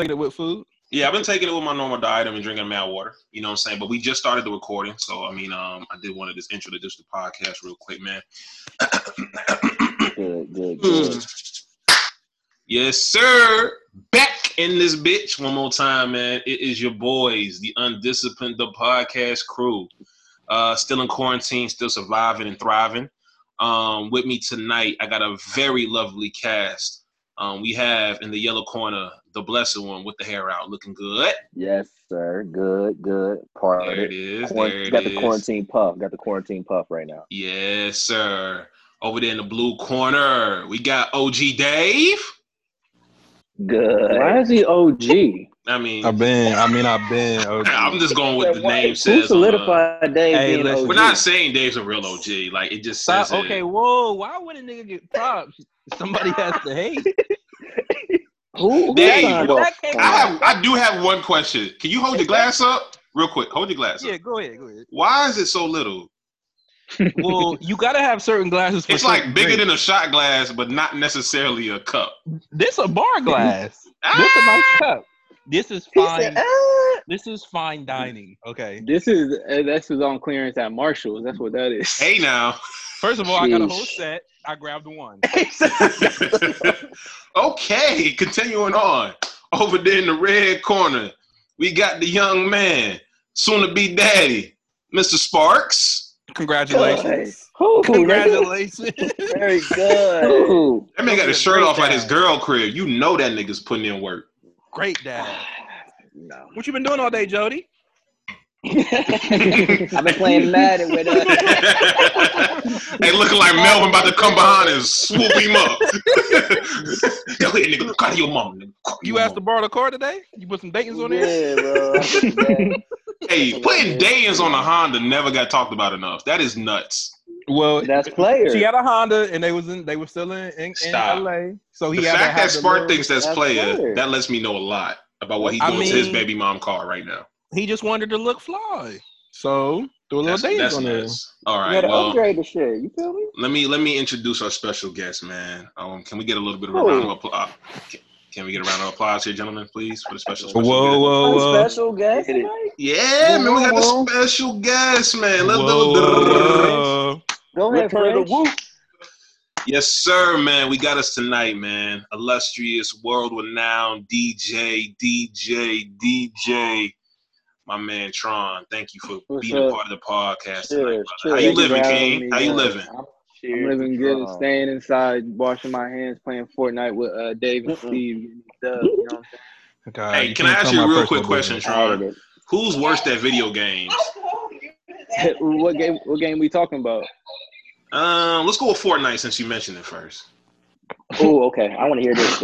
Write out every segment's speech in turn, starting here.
taking it with food? Yeah, I've been taking it with my normal diet. I've been drinking mad water. You know what I'm saying? But we just started the recording, so I mean, um, I did want to just introduce the podcast real quick, man. Good, good, good. Yes, sir. Back in this bitch one more time, man. It is your boys, the undisciplined, the podcast crew. Uh, still in quarantine, still surviving and thriving. Um, with me tonight, I got a very lovely cast. Um, we have in the yellow corner the blessed one with the hair out, looking good. Yes, sir. Good, good. Part There it it. is. Quarant- There it got the is. quarantine puff. Got the quarantine puff right now. Yes, sir. Over there in the blue corner, we got OG Dave. Good. Why is he OG? I mean, I've been. I mean, I've been. OG. I'm just going with the name Who says. on the- Dave Hey, being listen, OG? We're not saying Dave's a real OG. Like it just Stop- says. it. okay, whoa. Why would a nigga get props? Somebody has to hate. Who, who Dave, signed off? that came I have. I do have one question. Can you hold your glass up real quick? Hold your glass Yeah, up. go ahead. Go ahead. Why is it so little? Well, you gotta have certain glasses. For It's like bigger drinks. than a shot glass, but not necessarily a cup. this. A bar glass. this a Ah! nice cup. This is fine. said, "Ah." This is fine dining. Okay. This is uh, this is on clearance at Marshalls. That's what that is. Hey now. First of all, I got a whole set. I grabbed the one. okay, continuing on. Over there in the red corner, we got the young man, soon to be daddy, Mr. Sparks. Congratulations. Who? Congratulations. Very good. Who? That man got his shirt off at his girl crib. You know that nigga's putting in work. Great dad. no. What you been doing all day, Jody? I've been playing Madden with uh hey, looking like Melvin about to come behind and swoop him up. Yo, here, nigga, call your mom. Nigga. Call You your asked to borrow the car today? You put some Dayton's on there? Yeah, bro. Hey, putting Dayton's on a Honda never got talked about enough. That is nuts. Well, That's player. she had a Honda and they was in they were still in, in, in LA. So he The had to fact that the Spark little- thinks that's That's player, player. that lets me know a lot about what he's I doing to his baby mom car right now. He just wanted to look fly. So threw a little That's, Dayton's that's on there. nuts. All You right, gotta well, upgrade the shit. You feel me? let me let me introduce our special guest, man. Um, can we get a little bit of a round of applause? Can, can we get a round of applause here, gentlemen, please, for the special special Whoa, guest? whoa, Some whoa. special guest tonight. Yeah, man, we got Whoa. a special guest, man. Let's Whoa, do whoa. Go ahead, Return of the whoop. Yes, sir, man. We got us tonight, man. Illustrious, world-renowned DJ, DJ, DJ. My man Tron, thank you for What's being a part of the podcast Cheers, tonight. How you living, King? me, How you man. living? I'm, I'm living good and staying inside, washing my hands, playing Fortnite with uh, Dave and Steve. getting you know what I'm God, Hey, can I ask you a real quick question, business. Tron? Who's worse at video games? what game? What game we talking about? Um, let's go with Fortnite since you mentioned it first. Oh, okay. I want to hear this.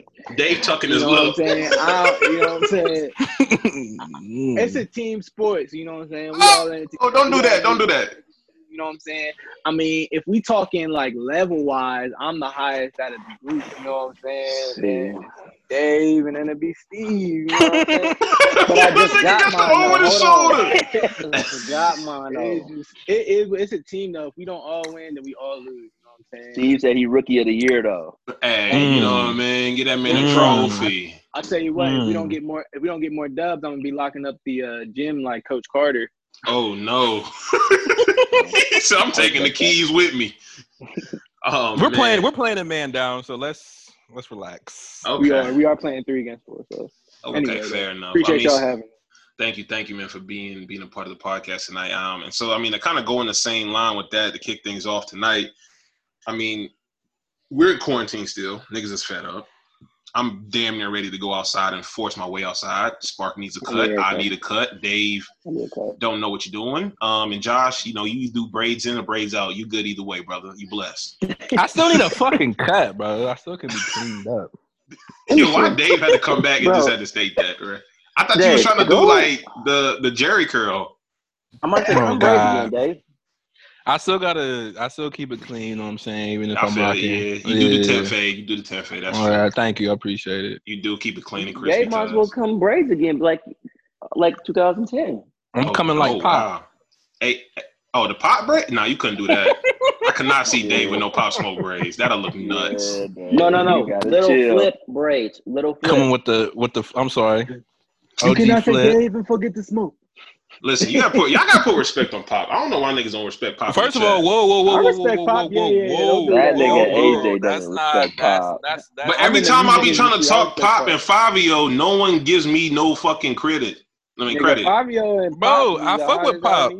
shit. Dave tucking You his know what I'm saying? I, you know what I'm saying? It's a team sports. You know what I'm saying? We all in team. Oh, don't do that. Don't do that. You know what I'm saying? I mean, if we talking like level wise, I'm the highest out of the group. You know what I'm saying? And Dave, and then it'd be Steve. You know what I'm saying? But I just got got mine. over the though. Hold on. shoulder. I forgot mine. It's, though. just, it, it, it's a team though. If we don't all win, then we all lose. You know what I'm saying? Steve said he rookie of the year though. Hey, you know Mm. what I mean? Get that man a Mm. trophy. I'll tell you what. If we don't Mm. get more, if we don't get more dubs, I'm gonna be locking up the uh, gym like Coach Carter. Oh no. so I'm taking the keys with me. Oh, We're man. playing. We're playing a man down. So let's let's relax. Okay. We are we are playing three against four. So Okay, anyway, fair enough. I appreciate mean, y'all having. thank you, thank you, man, for being being a part of the podcast tonight. Um, and so I mean, to kind of go in the same line with that to kick things off tonight. I mean, we're in quarantine still. Niggas is fed up. I'm damn near ready to go outside and force my way outside. Spark needs a cut. Yeah, I need a cut. Dave I'll be okay. don't know what you're doing. Um, and Josh, you know, you do braids in or braids out. You good either way, brother. You blessed. I still need a fucking cut, bro. I still can be cleaned up. Yo, why Dave had to come back and Bro. just had to state that, right? I thought you was Dave, trying to do like the the Jheri curl. I'm gonna take Oh, some break again, Dave. I still gotta. I still keep it clean. You know what I'm saying? Even if I I'm feel it, rocking. yeah. You do the ten fade. You do the ten fade. That's All true. right. Thank you. I appreciate it. You do keep it clean and crispy. Dave might as well come braids again, like like 2010. I'm Oh, coming like oh, pop. wow. Hey, Oh, the pop braid? No, you couldn't do that. I cannot see Dave with no pop smoke braids. That'll look nuts. Yeah, no, no, no. Little chill. flip braids. Little flip. Coming with the with the. I'm sorry. You OG cannot say. Dave and forget the smoke. Listen, you gotta put y'all gotta put respect on pop. I don't know why niggas don't respect pop. First of all, chat. whoa, whoa, whoa, I whoa, respect whoa, Pop. whoa, Yeah, yeah, yeah. whoa, Don't do That whoa, nigga whoa, AJ That's doesn't not. respect That's Pop. that's that's. but I'm every in the time I be music trying to industry, I talk respect pop Pop. and Fivio, no one gives me no fucking credit. I mean Nigga, credit. Fivio and Bro, Pop I is the fuck with hottest out Pop. in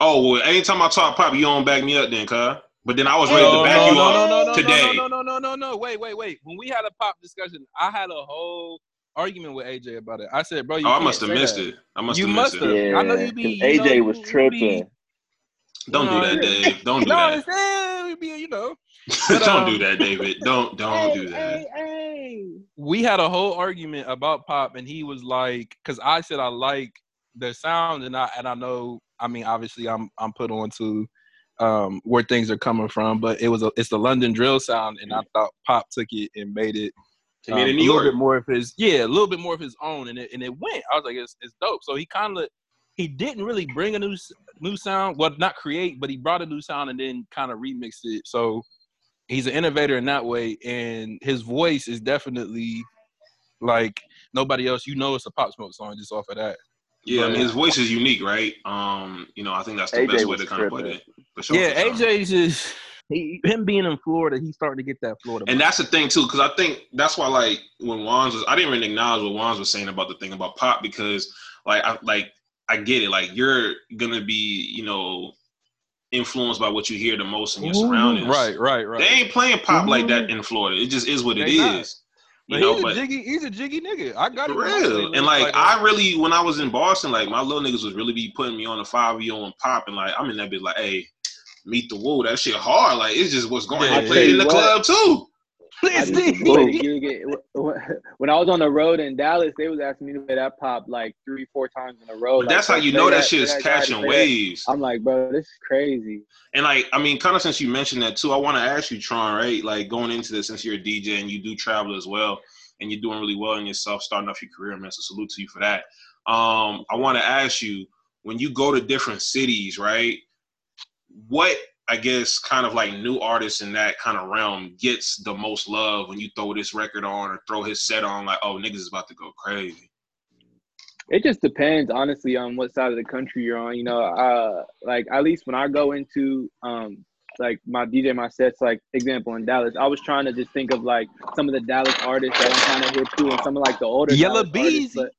Oh well, anytime I talk pop, you don't back me up then, cuz. But then I was ready No, to oh, back no, you no, up no, no, no. No, no, no, no, no, no. Wait, wait, wait. When we had a pop discussion, I had a whole argument with AJ about it. I said, bro, you Oh, I must have missed that. it. I must You have must missed have. it. Yeah, I know you be- you AJ you- was you be- tripping. Don't do that, Dave. Don't do that. it's be, you know. but, don't um, do that, David. Don't don't do that. hey. we had a whole argument about pop and he was like because i said i like the sound and i and i know i mean obviously i'm i'm put on to um where things are coming from but it was a it's the london drill sound and i thought pop took it and made it I mean, um, in a New little bit more of his yeah a little bit more of his own and it and it went i was like it's, it's dope so he kind of he didn't really bring a new new sound well not create but he brought a new sound and then kind of remixed it so he's an innovator in that way and his voice is definitely like nobody else you know it's a pop smoke song just off of that yeah, I mean, his voice is unique, right? Um, you know, I think that's the AJ best way to kind of put it. For sure, yeah for sure. aj's just he, him being in florida he's starting to get that florida And vibe. that's the thing too, because I think that's why, like, when Wands was, I didn't really acknowledge what Wands was saying about the thing about pop because, like, I like I get it. Like, you're gonna be, you know, influenced by what you hear the most in your Mhm. surroundings. right right right They ain't playing pop like that in Florida. It just is what it They is. not. You but know, he's but a jiggy he's a jiggy nigga i got For it real. And like, uh, I really when I was in Boston, like my little niggas was really be putting me on the Fivio and pop and like I'm in that bit like, hey, meet the woo. That shit hard. Like it's just what's going on. I played in the yeah. club too. I Please, used to Steve. play the gig at- when I was on the road in Dallas, they was asking me to play that pop like three, four times in a row. Like, that's how you know that shit is catching play that." waves. I'm like, bro, this is crazy. And like, I mean, kind of since you mentioned that too, I want to ask you, Tron, right? Like going into this, since you're a DJ and you do travel as well, and you're doing really well in yourself, starting off your career, man. So salute to you for that. Um, I want to ask you, when you go to different cities, right? What I guess kind of like new artists in that kind of realm gets the most love when you throw this record on or throw his set on, like, oh, niggas is about to go crazy. It just depends, honestly, on what side of the country you're on. You know, uh, like at least when I go into um, like my DJ my sets, like example in Dallas, I was trying to just think of like some of the Dallas artists that I'm kind of hip to, and some of like the older Yella Dallas artists, Beezy. but-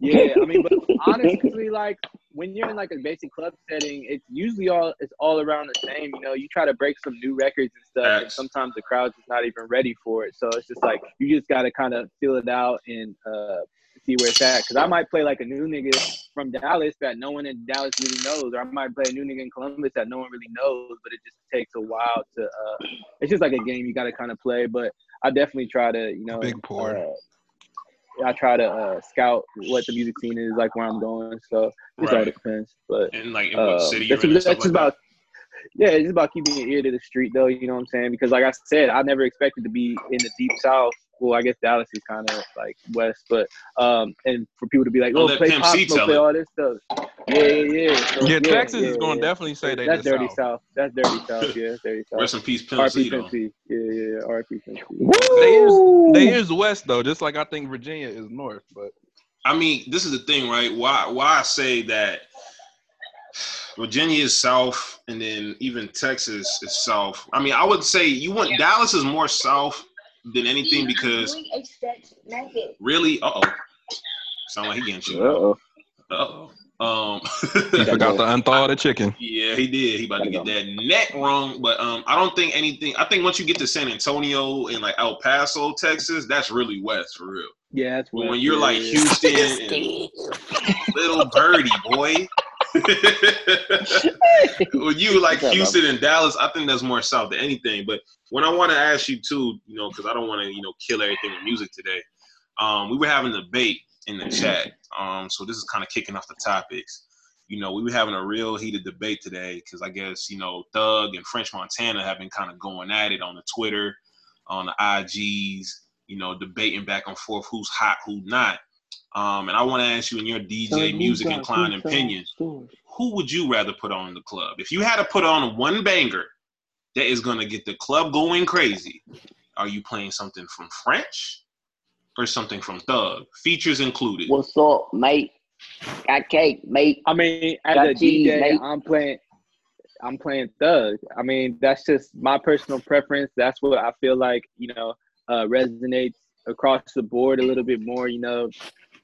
yeah, I mean, but honestly, like when you're in like a basic club setting, it's usually all it's all around the same. You know, you try to break some new records and stuff, and sometimes the crowd's just not even ready for it. So it's just like you just got to kind of feel it out and uh, see where it's at. Because I might play like a new nigga from Dallas that no one in Dallas really knows, or I might play a new nigga in Columbus that no one really knows, but it just takes a while to. Uh, it's just like a game you got to kind of play. But I definitely try to, you know, Big pour. uh, I try to uh, scout what the music scene is like where I'm going. So it just all Right. depends. But And like, in what uh, city you're that's, that's like that. yeah, it's about keeping your ear to the street though, you know what I'm saying? Because like I said, I never expected to be in the deep south. Well, I guess Dallas is kind of like west, but um, and for people to be like, oh, let play Pimp pop, Smoke, play all this stuff. Yeah, yeah, yeah. So, yeah, Texas yeah, is going to yeah. definitely say they That's the dirty South. south. That's dirty south. Yeah, that's dirty Rest south. in peace, Pimp C, RP though. Pimp C. Yeah, yeah, yeah. RP Pimp C. They is they is west though, just like I think Virginia is north. But I mean, this is the thing, right? Why why I say that Virginia is south, and then even Texas is south. I mean, I would say you want Dallas is more south than anything because really, uh oh, sound like he getting chewed. Uh oh. Uh oh. Um, he forgot to unthaw the chicken. yeah, he did. He about to get Gotta that neck wrong, but um, I don't think anything. I think once you get to San Antonio and like El Paso, Texas, that's really west for real. Yeah, that's But when you're like. Houston and little birdie boy. when you like Houston and Dallas, I think that's more south than anything. But when I want to ask you too, you know, because I don't want to, you know, kill everything with music today. Um, we were having a debate in the chat. Um, so this is kind of kicking off the topics. You know, we were having a real heated debate today because I guess you know Thug and French Montana have been kind of going at it on the Twitter, on the IGs. You know, debating back and forth who's hot, who not. Um, and I want to ask you in your DJ music inclined opinion, who would you rather put on the club? If you had to put on one banger that is going to get the club going crazy, are you playing something from French or something from Thug? Features included. What's up, mate? Got cake, mate. I mean, as Got a cheese, DJ, mate. I'm playing. I'm playing Thug. I mean, that's just my personal preference. That's what I feel like you know uh, resonates across the board a little bit more. You know,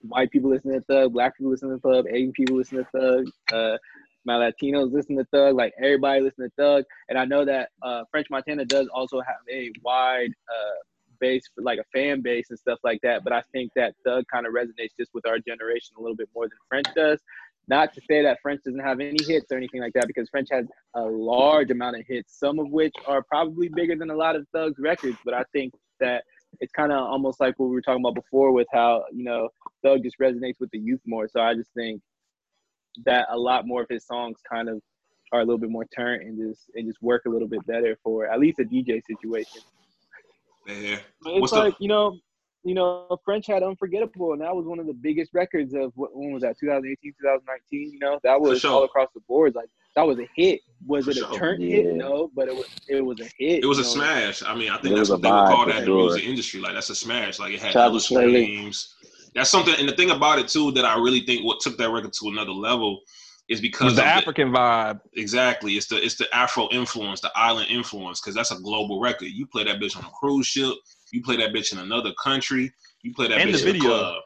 white people listen to Thug, black people listen to Thug, Asian people listen to Thug, uh, my Latinos listen to Thug. Like everybody listen to Thug, and I know that uh, French Montana does also have a wide uh, base, for, like a fan base and stuff like that. But I think that Thug kind of resonates just with our generation a little bit more than French does. Not to say that French doesn't have any hits or anything like that, because French has a large amount of hits, some of which are probably bigger than a lot of Thug's records. But I think that it's kind of almost like what we were talking about before with how you know Thug just resonates with the youth more. So I just think that a lot more of his songs kind of are a little bit more turnt and just and just work a little bit better for at least a DJ situation. Yeah. It's What's like the you know, you know, French had Unforgettable, and that was one of the biggest records of what when was that? 2018, 2019. You know, that was sure. all across the board. Like that was a hit. Was For it a sure. turn Yeah. hit? No, but it was it was a hit. it was a know? smash. I mean, I think It that's what they would call for that in the music industry. Like that's a smash. Like it had Travis hella Slade. streams. That's something. And the thing about it too that I really think what took that record to another level is because Was the of African vibe. Exactly. It's the it's the Afro influence, the island influence, because that's a global record. You play that bitch on a cruise ship. You play that bitch in another country. You play that And bitch the in a club.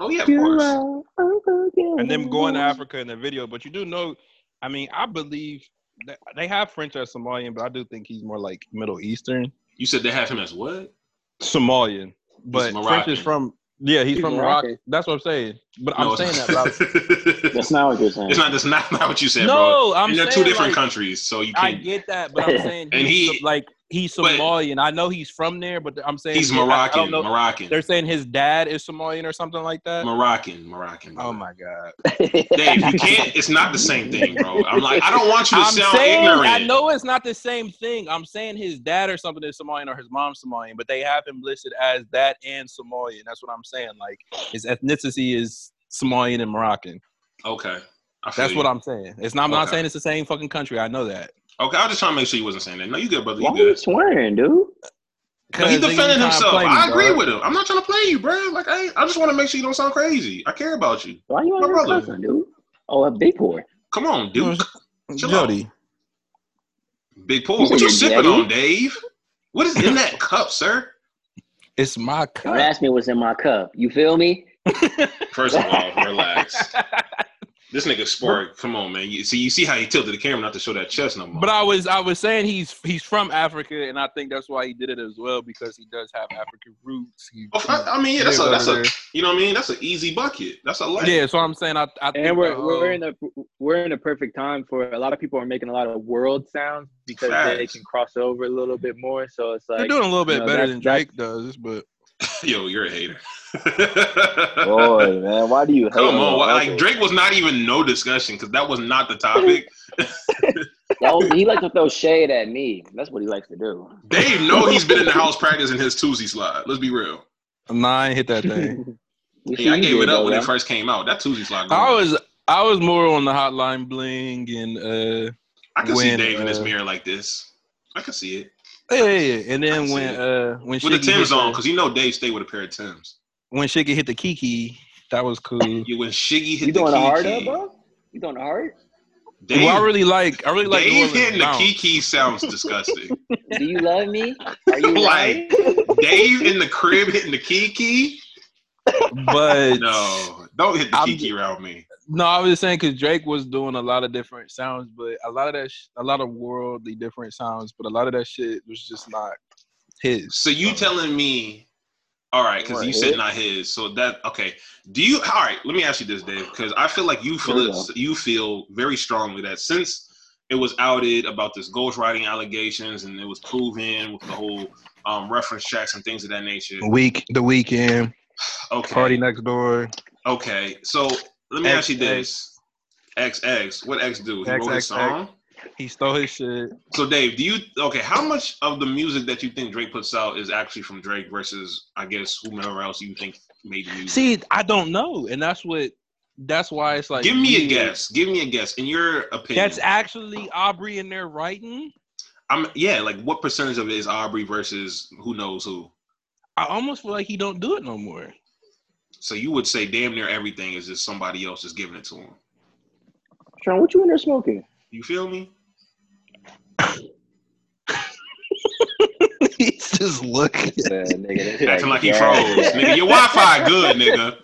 Oh yeah, of course. and them going to Africa in the video. But you do know, I mean, I believe that they have French as Somalian, but I do think he's more like Middle Eastern You said they have him as what? Somalian. But French is from yeah, he's, He's from Moroccan. Morocco. That's what I'm saying. But No, I'm saying it's- that. But That's not what you're saying. It's not. That's not, not what you said, I, bro. no, I'm and they're saying two different like, countries, so you can't. get that, but I'm saying And he- like he's but- Somalian. I know he's from there, but I'm saying He's I- I don't Moroccan. know. Moroccan. They're saying his dad is Somalian or something like that. Moroccan. Moroccan. Oh bro. Oh my god! Dave, you can't. It's not the same thing, bro. I'm like, I don't want you to I'm sound saying ignorant. I know it's not the same thing. I'm saying his dad or something is Somalian or his mom's Somalian, but they have him listed as that and Somalian. That's what I'm saying. Like his ethnicity is Somalian and Moroccan. Okay. That's you. what I'm saying. It's not. I'm not saying it's the same fucking country. I know that. Okay, I was just trying to make sure you wasn't saying that. No, you good, brother. You Why are you good. swearing, dude? No, he 'Cause they defended himself. me, I agree dog. with him. I'm not trying to play you, bro. Like I, I just want to make sure you don't sound crazy. I care about you. Why you My on your brother. cousin, dude? Oh, a big boy. Come on, Duke. Chill Jody. Big pool. What said you sipping on, Dave? What is in that cup, sir? It's my Don't cup. ask me what's in my cup. You feel me? First of all, relax. This nigga Spark, come on, man. You see, you see how he tilted the camera not to show that chest no more. But I was I was saying he's he's from Africa, and I think that's why he did it as well because he does have African roots. He, Oh, I, I mean, yeah, that's a, that's over a, you know what I mean? That's an easy bucket. That's a leg. yeah. So I'm saying I I think And we're uh, we're in a we're in a perfect time for a lot of people are making a lot of world sounds because they can cross over a little bit more. So it's like they're doing a little bit you know, better that's- than Drake does, but Yo, you're a hater. Boy, man, why do you hate Come on, why- like? Drake was not even no discussion because that was not the topic. That was- he likes to throw shade at me. That's what he likes to do. Dave know he's been in the house practicing his Toosie slide. Let's be real. nine hit that thing. We see Yeah, I gave it up though, when it first came out. That Toosie slide. I was I was more on the Hotline Bling and uh I can see when, Dave in his uh, mirror like this. I can see it yeah, yeah, yeah. and then when it. uh when with the Shiggy hit Tim's on because you know Dave stayed with a pair of Tims. When Shiggy hit the Kiki, that was cool. You when Shiggy hit You the doing the hard up, bro? You doing the hard? Dave, well, I really like I really like New Dave Orleans hitting the bounce. key sounds disgusting. Do you love me? Are you Like- Dave in the crib hitting the kiki. but No, don't hit the I'm kiki around me. No, I was just saying because Drake was doing a lot of different sounds, but a lot of that, sh- a lot of worldly different sounds, but a lot of that shit was just not his. So you telling me, all right, because you said his? not his. So that okay. Do you all right? Let me ask you this, Dave, because I feel like you feel Here you feel very strongly that since it was outed about this ghostwriting allegations and it was proven with the whole um, reference checks and things of that nature. Week, the Weeknd, Okay. party next door. Okay. So let me X, ask you this. X X, what X do? He X, wrote his X, song. He stole his shit. So Dave, do you okay? How much of the music that you think Drake puts out is actually from Drake versus I guess whomever else you think made the music? See, I don't know, and that's what. That's why it's like. Give me a guess. Give me a guess. In your opinion, That's actually Aubrey in there writing. I'm yeah. Like what percentage of it is Aubrey versus who knows who? I almost feel like he don't do it no more. So you would say damn near everything is just somebody else just giving it to him. Sean, what you in there smoking? You feel me? He's just looking. Yeah, nigga, Acting like he yeah. froze, nigga. Your Wi-Fi good, nigga.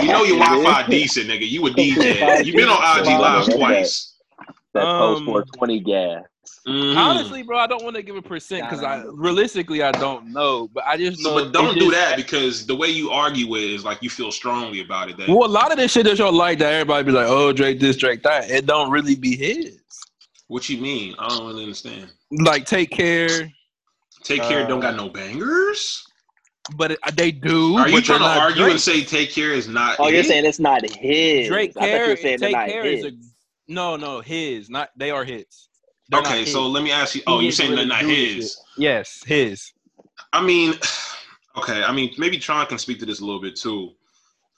You know your Wi-Fi decent, nigga. You a DJ. You been on IG Live twice. That post Um, 420 gas. Mhm. Honestly, bro, I don't want to give a percent because I realistically I don't know, but I just So, know. but don't do just- that because the way you argue it is like you feel strongly about it. That Well, a lot of this shit that y'all like that everybody be like, oh Drake this, Drake that. It don't really be his. What you mean? I don't really understand. Like take care, Take care. don't got no bangers. but it, they do. Are you trying to argue Drake. and say take care is not? Oh, you're saying it's not his. Drake I care? were saying Take care is a no, no his. Not they are his. They're not Okay, his. so let me ask you. Oh, He you're didn't saying they're not his? shit. Yes, his. I mean, okay. I mean, maybe Tron can speak to this a little bit too.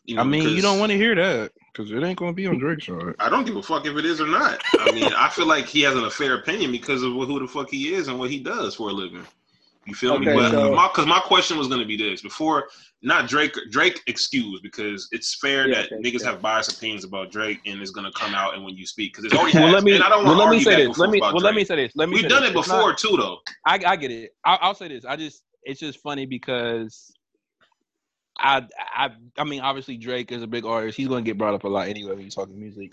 You know, I mean, you don't want to hear that because it ain't gonna be on Drake's side. I don't give a fuck if it is or not. I mean, I feel like he has an a fair opinion because of who the fuck he is and what he does for a living. You feel me? Okay, But so- my because my question was gonna be this before not Drake Drake excuse because it's fair Yeah, that okay, niggas yeah. have biased opinions about Drake and it's gonna come out and when you speak because it's already Well, has. let me. and I don't well, want to let me argue say back this. Let me. about Well, let me say this. Let me. We've say done this. it It's not- before too though. I, I get it. I'll, I'll say this. I just it's just funny because I I I mean obviously Drake is a big artist. He's going to get brought up a lot anyway when you're talking music.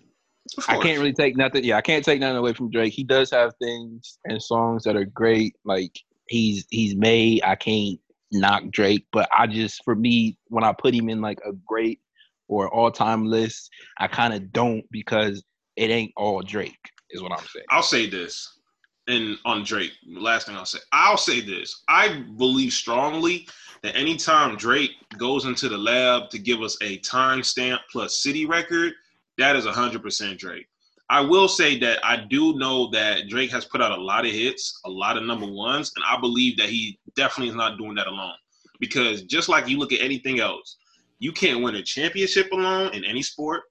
I can't really take nothing. Yeah, I can't take nothing away from Drake. He does have things and songs that are great. Like he's he's made. I can't knock Drake, but I just for me when I put him in like a great or all time list, I kind of don't because it ain't all Drake. Is what I'm saying. I'll say this, and on Drake, last thing I'll say, I'll say this. I believe strongly that anytime Drake goes into the lab to give us a timestamp plus city record, that is 100% Drake. I will say that I do know that Drake has put out a lot of hits, a lot of number ones, and I believe that he definitely is not doing that alone. Because just like you look at anything else, you can't win a championship alone in any sport.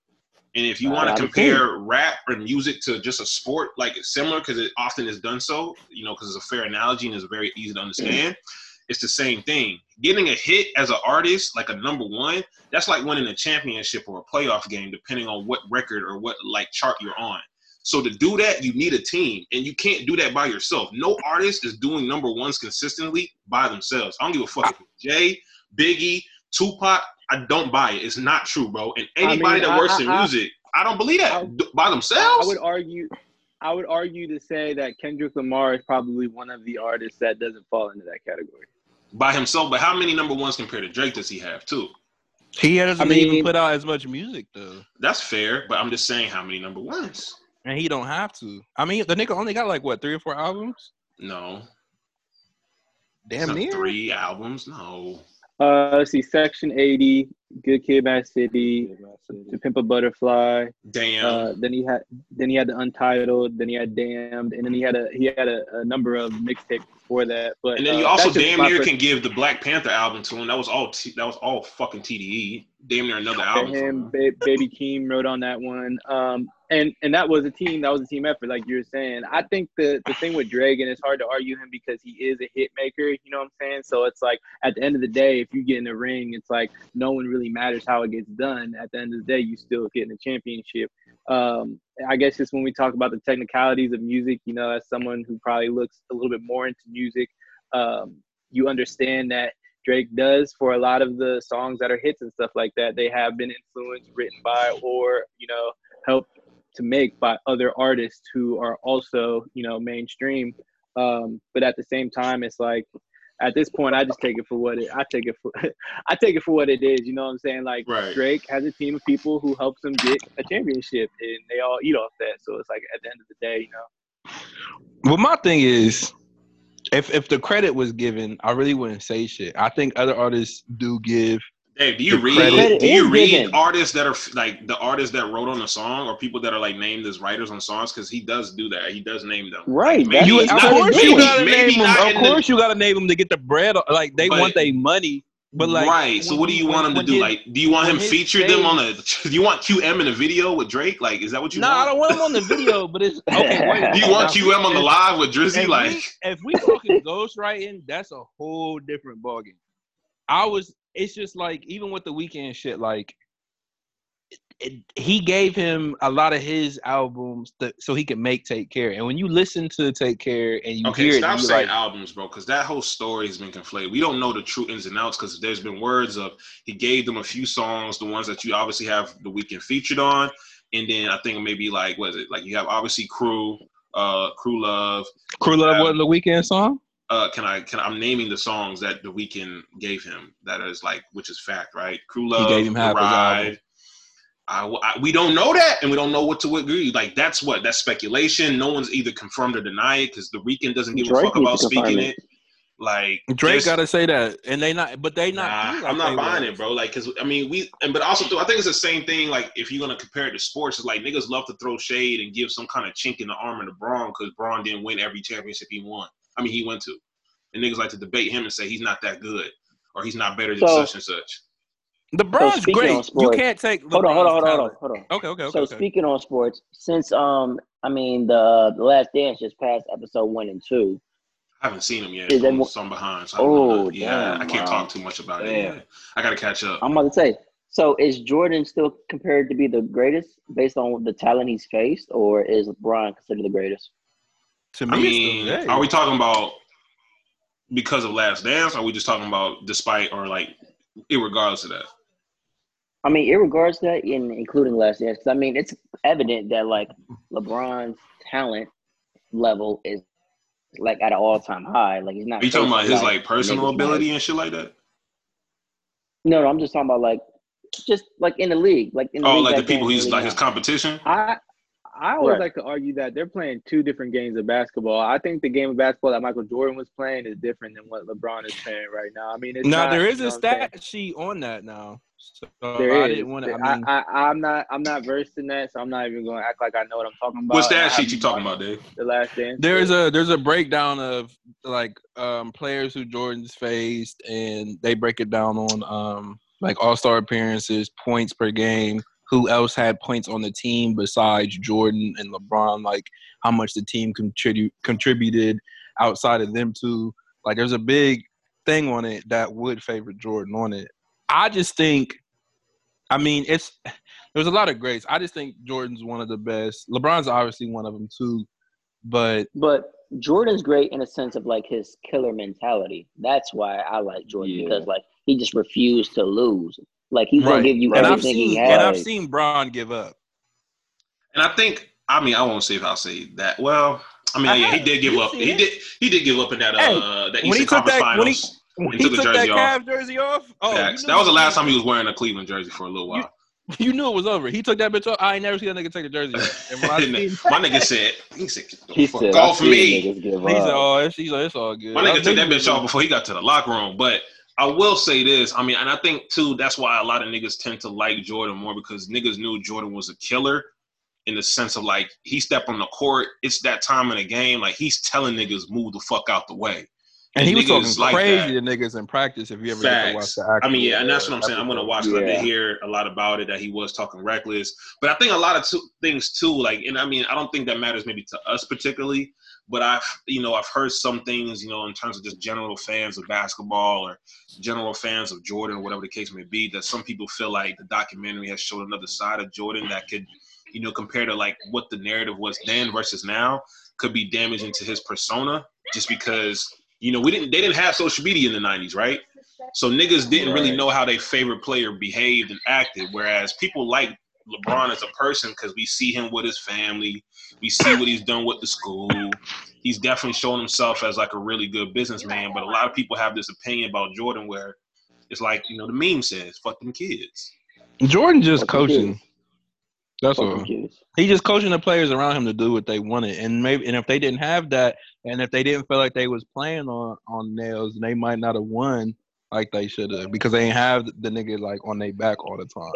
And if you want to compare rap or music to just a sport, like it's similar because it often is done so, you know, because it's a fair analogy and it's very easy to understand. It's the same thing. Getting a hit as an artist, like a number one, that's like winning a championship or a playoff game, depending on what record or what like chart you're on. So to do that, you need a team, and you can't do that by yourself. No artist is doing number ones consistently by themselves. I don't give a fuck it's Jay, Biggie, Tupac. I don't buy it. It's not true, bro. And I anybody mean, that works I- in music, I don't believe that I- D- by I themselves. would argue, I would argue to say that Kendrick Lamar is probably one of the artists that doesn't fall into that category. by himself. But how many number ones compared to Drake does he have too? He doesn't I mean- even put out as much music though, That's fair, but I'm just saying how many number ones. and he don't have to. I mean, the nigga only got like what three or four albums. No, Damn It's not near. three albums. No, Uh, let's see, Section 80, Good Kid, Mad City, To Pimp a Butterfly. damn. Uh, then he had, then he had the Untitled. Then he had Damned, and then he had a he had a, a number of mixtapes before that. But and then uh, you also damn near pers- can give the Black Panther album to him. That was all. T- that was all fucking TDE. Damn near another album. for him. him. Ba- Baby Keem wrote on that one. Um, and and that was a team. That was a team effort, like you were saying. I think the the thing with Drake, and it's hard to argue him because he is a hit maker. You know what I'm saying? So it's like at the end of the day, if you get in the ring, it's like no one really matters how it gets done. At the end of the day, you still getting a championship. Um, I guess just when we talk about the technicalities of music, you know, as someone who probably looks a little bit more into music, um, you understand that Drake does for a lot of the songs that are hits and stuff like that. They have been influenced, written by, or you know, helped to make by other artists who are also you know mainstream. Um, but at the same time, it's like at this point, I just take it for what it. I take it for. I take it for what it is. You know what I'm saying? Like Right. Drake has a team of people who helps him get a championship, and they all eat off that. So it's like at the end of the day, you know. Well, my thing is, if if the credit was given, I really wouldn't say shit. I think other artists do give Hey, do you The read? Do you read given. artists that are like the artists that wrote on the song, or people that are like named as writers on songs? Because he does do that. He does name them. Right. Maybe You, of it's not- course, you gotta maybe name them. Of in the- course, you gotta name them to get the bread. Like they But- want their money, but like right. So what do you want him to do? his- like, do you want him his feature them on a? Do you want QM in a video with Drake? Like, is that what you No, I don't want him on the video, but it's okay. Wait, Do you want now, QM on the live with Drizzy? If Like, we, if we talking ghostwriting, that's a whole different ballgame. I was. It's just like even with the Weeknd shit, like it, he gave him a lot of his albums that, so he could make Take Care. And when you listen to Take Care and you okay, hear it, stop you saying like, albums, bro, because that whole story has been conflated. We don't know the true ins and outs because there's been words of he gave them a few songs, the ones that you obviously have the Weeknd featured on, and then I think maybe like what is it? Like you have obviously Crew, uh, Crew Love. Crew Love wasn't the Weeknd song. Uh can I can I'm naming the songs that the Weeknd gave him that is like which is fact right crew love gave him The half album. ride I, I- we don't know that and we don't know what to agree like that's what that's speculation no one's either confirmed or denied it because the Weeknd doesn't give a fuck about speaking it. it like Drake got to say that, and they not, but they not. Nah, like I'm not they buying was. it, bro. Like, cause I mean, we and but also too, I think it's the same thing. Like, if you're gonna compare it to sports, it's like niggas love to throw shade and give some kind of chink in the armor to Bron because Bron didn't win every championship he won. I mean, he went to, and niggas like to debate him and say he's not that good or he's not better than So- such and such. LeBron's speaking great. on You can't take. Hold on, hold on, hold on, hold on, hold on. Okay, okay, okay. So okay. speaking on sports, since um, I mean the the Last Dance just passed episode one and two. I haven't seen him yet. Is that I'm mo- some behind. So I don't. Oh, yeah, damn, I can't wow. talk too much about it. Damn. Yeah. I gotta catch up. I'm about to say. So is Jordan still compared to be the greatest based on the talent he's faced, or is LeBron considered the greatest? To I me, mean, are we talking about because of Last Dance? Or are we just talking about despite or like irregardless of that? I mean, in regards to that, in including Last Dance, 'cause I mean, it's evident that like LeBron's talent level is like at an all time high. Like he's not. Are you talking about his like personal niggas ability and shit like that? No, no, I'm just talking about like just like in the league, like in the Oh, league like the people he's like his competition. I I always Right. like to argue that they're playing two different games of basketball. I think the game of basketball that Michael Jordan was playing is different than what LeBron is playing right now. I mean, it's now not, there is you know a what I'm saying? stat sheet on that now. So There I is. didn't want to. I, I mean, I, I, am not. I'm not versed in that, so I'm not even going to act like I know what I'm talking about. What's and I that shit haven't you talking about, Dave? The Last Dance. there's a there's a breakdown of like um players who Jordan's faced, and they break it down on um like All Star appearances, points per game. Who else had points on the team besides Jordan and LeBron? Like how much the team contribute contributed outside of them two. Like there's a big thing on it that would favor Jordan on it. I just think, I mean, it's there's a lot of greats. I just think Jordan's one of the best. LeBron's obviously one of them too, but But Jordan's great in a sense of like his killer mentality. That's why I like Jordan Yeah. because like he just refused to lose. Like he's right. gonna give you and I've everything he seen has. and I've seen Bron give up. And I think I mean I won't say if I'll say that. Well, I mean I yeah, he did give up. He it. did he did give up in that Hey, uh that when he Eastern took Conference that- when he- Finals. When He he took took the that jersey off. Cavs jersey off, oh, Facts. you That knew was the last time he was wearing a Cleveland jersey for a little while. You knew it was over. He took that bitch off. I ain't never seen a nigga take the jersey off. And when I My nigga said, he said, He fuck said, off "I seen me." he said, "Oh, it's, he's like, it's all good." My nigga took that bitch off before he got to the locker room. But I will say this. I mean, and I think too, that's why a lot of niggas tend to like Jordan more because niggas knew Jordan was a killer in the sense of like he stepped on the court, it's that time in the game, like he's telling niggas move the fuck out the way. And he was talking like crazy that. to niggas in practice. If you ever watch the actual, I mean, yeah, and that's uh, what I'm saying. I'm gonna watch. Yeah. did hear a lot about it that he was talking reckless, but I think a lot of two, things too. Like, and I mean, I don't think that matters maybe to us particularly, but I've you know I've heard some things you know in terms of just general fans of basketball or general fans of Jordan or whatever the case may be. That some people feel like the documentary has shown another side of Jordan that could you know compare to like what the narrative was then versus now could be damaging to his persona just because you know we didn't they didn't have social media in the 90s right so niggas didn't really know how their favorite player behaved and acted whereas people like lebron as a person because we see him with his family we see what he's done with the school he's definitely shown himself as like a really good businessman but a lot of people have this opinion about jordan where it's like you know the meme says fuck them kids Jordan just Fucking coaching. That's Fucking all. kids. He just coaching the players around him to do what they wanted, and maybe and if they didn't have that, and if they didn't feel like they was playing on on nails, they might not have won. like they should have because they ain't have the nigga like on their back all the time.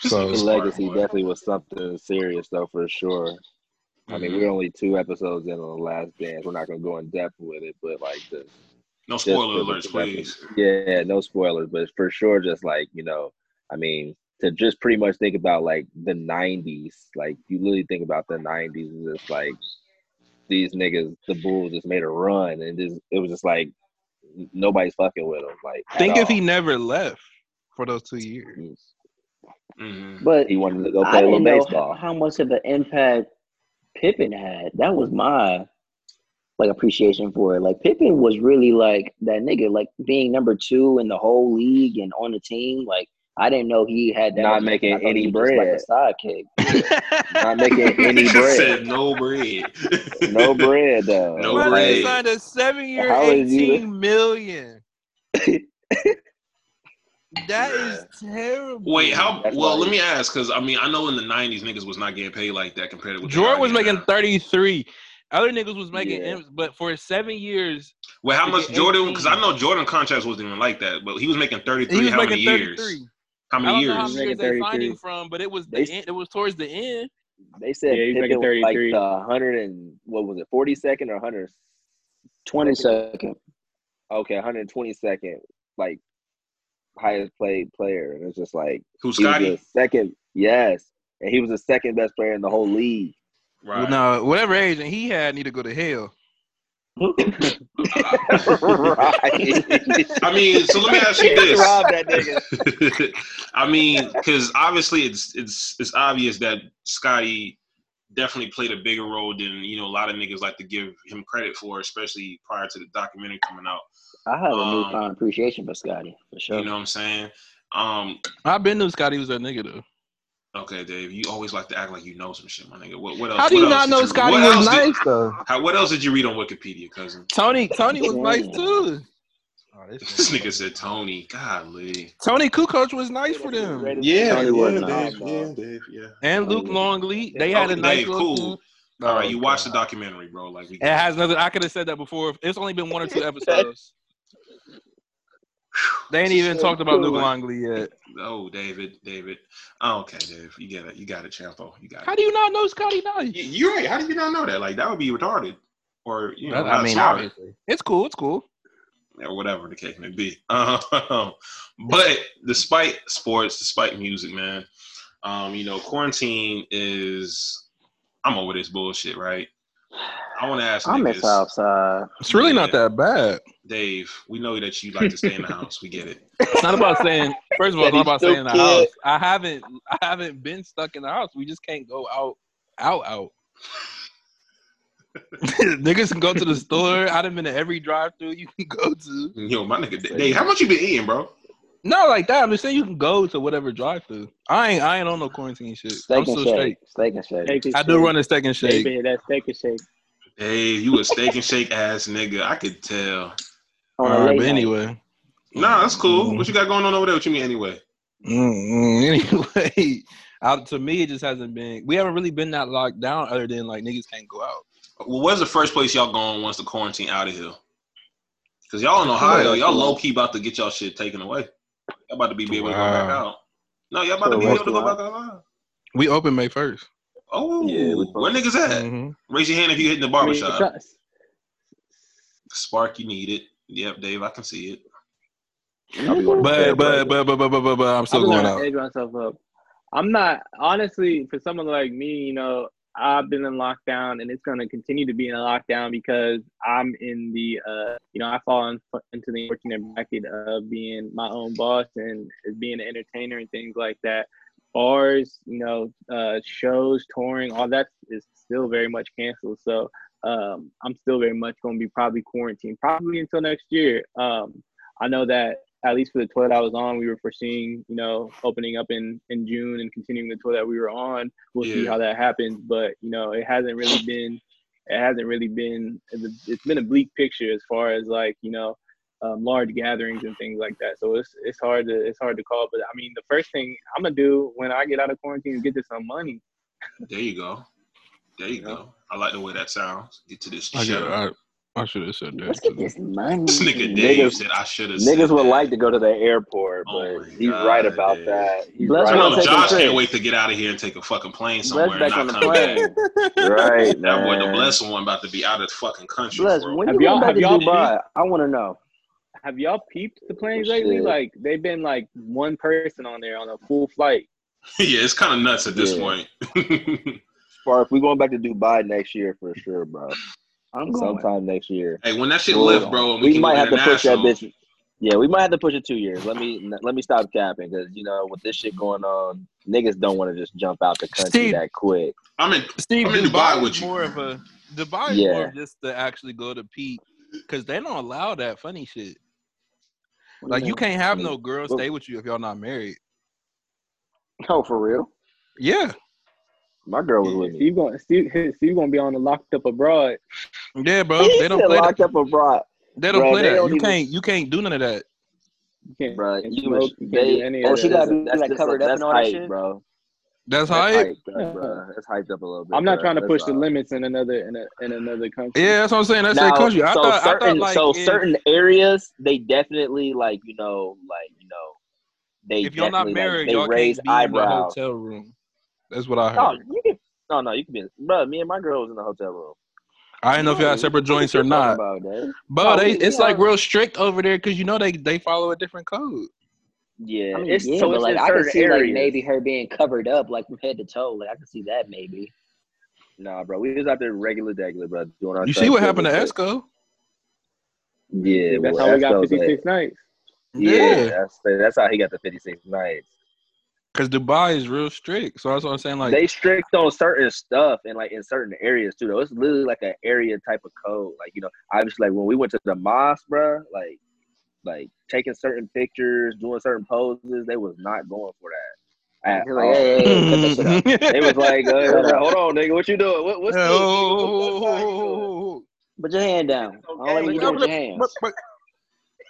So His Smart legacy boy. definitely was something serious, though, for sure. I mean, we're mm-hmm. only two episodes in on the last dance. We're not gonna go in depth with it, but like the No just spoiler alerts, please. Yeah, no spoilers, but for sure, just like you know, I mean, to just pretty much think about like the '90s, like you literally think about the '90s, and just like these niggas, the Bulls just made a run, and just it was just like nobody's fucking with them. Like, think if he never left for those two years. Hmm But he wanted to go play a little didn't know baseball. how, how much of an impact Pippen had. That was my like appreciation for it. Like Pippen was really like that nigga, like being number two in the whole league and on the team. Like I didn't know he had that. Not much making. I any he was like a sidekick. Not making any bread. said no bread. No bread though. No My bread. nigga signed a seven-year, How is you- eighteen million. That is terrible. Wait, how? That's well, let me ask, because I mean, I know in the '90s niggas was not getting paid like that compared to what Jordan was making now. 33. Other niggas was making Yeah. M's, but for seven years, Well, how much Jordan? Because I know Jordan contracts wasn't even like that, but he was making 33. he was how many making years? 33. How I many don't know how years? many years they signed 33. him from, but it was the They- end, it was towards the end. They said Yeah, he's Pippen making was like the hundred and what was it, forty second or hundred? Twenty second. Okay, hundred twenty second, like highest played player, and it's just like Who's he Scotty? the second. Yes, and he was the second best player in the whole league. Right. No, whatever agent he had need to go to hell. right. I mean, so let me ask you this. Rob that nigga. I mean, because obviously it's it's it's obvious that Scotty definitely played a bigger role than you know a lot of niggas like to give him credit for, especially prior to the documentary coming out. I have a Um, newfound appreciation for Scotty for sure. You know what I'm saying? Um, I've been knew Scotty was that nigga though. okay, Dave, you always like to act like you know some shit, my nigga. What, what else? How do you not know Scotty what was else did- nice though? how, what else did you read on Wikipedia, cousin? Tony, Tony was nice too. Oh, This nigga said Tony. Golly. Tony Kukoc was nice for them, Yeah, Tony yeah, was Dave, nice, yeah. Dave, yeah. and Luke Longley. They had Oh, a nice Dave, little cool. team. All right, you Oh, watched the documentary, bro. Like we It has nothing. I could have said that before. It's only been one or two episodes. They ain't even talked about Luke Longley yet. Oh, David, David. Oh, okay, Dave. You get it. You got it, Champo. You got it. How do you not know Scotty nice? You're right. How do you not know that? Like that would be retarded, or you know, I not mean, smart, obviously, it's cool. It's cool. Or whatever the case may be. Um, but despite sports, despite music, man, um, you know, quarantine is. I'm over this bullshit, right? I want to ask I miss outside. It's really not that bad. Dave. We know that you like to stay in the house. We get it. It's not about saying. First of all, it's not about staying in the house. I haven't. I haven't been stuck in the house. We just can't go out. Out. Out. Niggas can go to the store. I done been to every drive-through you can go to. Yo, my nigga, Dave. How much you been eating, bro? No, like that. I'm just saying you can go to whatever drive-through. I ain't. I ain't on no quarantine shit. I'm Steak and still shake. straight. Steak and shake. Steak and I do shake. run a steak and shake. Baby, that steak and shake. Dave, you a steak and shake ass nigga. I could tell. On All right, but anyway. Nah, that's cool. Mhm. What you got going on over there? What you mean anyway? Mm-mm. Anyway, out to me, it just hasn't been. We haven't really been that locked down, other than like niggas can't go out. Well, where's the first place y'all going once the quarantine out of here? Cause y'all in Ohio, y'all low key about to get y'all shit taken away. Y'all about to be, be able to go back out. No, y'all about to be able to go back out. We open May first. Oh, Yeah, where niggas at? Mhm. Raise your hand if you hitting the I mean, barbershop. Spark, you need it. Yep, Dave, I can see it. I'll be going to But bed, but but but but but but, but I'm I'm still just going gonna out. edge myself up. I'm not honestly for someone like me. You know, I've been in lockdown, and it's gonna continue to be in a lockdown because I'm in the, uh, you know, I fall in, into the fortunate bracket of being my own boss and being an entertainer and things like that. Bars, you know, uh, shows, touring, all that is still very much canceled. So um, I'm still very much going to be probably quarantined, probably until next year. Um, I know that at least for the tour that I was on, we were foreseeing, you know, opening up in, in June and continuing the tour that we were on. We'll see how that happens. But, you know, it hasn't really been, it hasn't really been, it's been a bleak picture as far as like, you know, um, large gatherings and things like that. So it's, it's hard to, it's hard to call. But I mean, the first thing I'm going to do when I get out of quarantine is get to some money. There you go. There you Yeah. go. I like the way that sounds. Get to this I get show. It. All right. I should have said that. Let's get this money. This nigga Dave Niggas- said I should have. Niggas would that. like to go to the airport, Oh but my he's God, right about dude. that. He's Bless I right wanna know Josh can't trip. wait to get out of here and take a fucking plane Bless somewhere and back not on the come back. plane. Right, That boy, the man. blessed one, about to be out of the fucking country. Bless, when Have you y'all- have y'all Dubai? I want to know. Have y'all peeped the oh, planes lately? Shit. Like they've been like one person on there on a full flight. yeah, it's kind of nuts at this Yeah. point. Spark, we going back to Dubai next year for sure, bro. I'm going. Sometime next year. hey, when that shit Well, lift, bro, we, we might have to push that international. bitch. Yeah, we might have to push it two years. Let me let me stop capping because you know with this shit going on, niggas don't want to just jump out the country Steve. that quick. I'm in. Steve, I'm in Dubai, Dubai with you. more of a Dubai is Yeah. more of just to actually go to Pete because they don't allow that funny shit. Like you can't have no girl stay with you if y'all not married. Oh, for real? Yeah, My girl was with me. Steve going Steve, Steve gonna be on the locked up abroad. yeah, bro. They don't play locked that. up abroad, They don't Bro, play they that. don't You even- can't. You can't do none of that. You can't, bro. You smoke, you can't they, any Oh, of she gotta be, that's like, just- covered up and all that shit? bro. That's That's hype. hyped up, bro. That's hyped up a little bit. I'm not bro. trying to That's push the all. limits in another in, a, in another country. Yeah, that's what I'm saying. That's now, that country. I so thought. certain, I thought like so if, certain areas they definitely like you know like you know they if y'all not married, like, they y'all raise can't be in the eyebrows. hotel room. That's what I No, heard. you can. No, no, you can be. In, bro, me and my girl was in the hotel room. I didn't know if y'all had separate joints or not. About, But No, oh, they, we- we it's like real strict over there because you know they they follow a different code. Yeah, I mean, it's yeah, so like I could certain see areas. like maybe her being covered up like from head to toe. Like I can see that maybe. Nah, bro, we was out there regular, regular, bro, doing our. You stuff, see what happened to our. Esco? Yeah, that's well, how we got 56 a- nights. Yeah, Yeah, that's that's how he got the fifty six nights. Because Dubai is real strict. So that's what I'm saying. Like, they strict on certain stuff and like in certain areas too. Though it's literally like an area type of code. Like you know, obviously, like when we went to the mosque, bro, like like taking certain pictures, doing certain poses, they was not going for that. At You're like, all. hey, hey, hey, cut that shit out. They was like, uh, like, hold on, nigga, what you doing? What, what's Yeah, this? oh, What- oh, what oh, side you oh, oh, oh, Put your hand down. I don't like when you do with your hands. oh,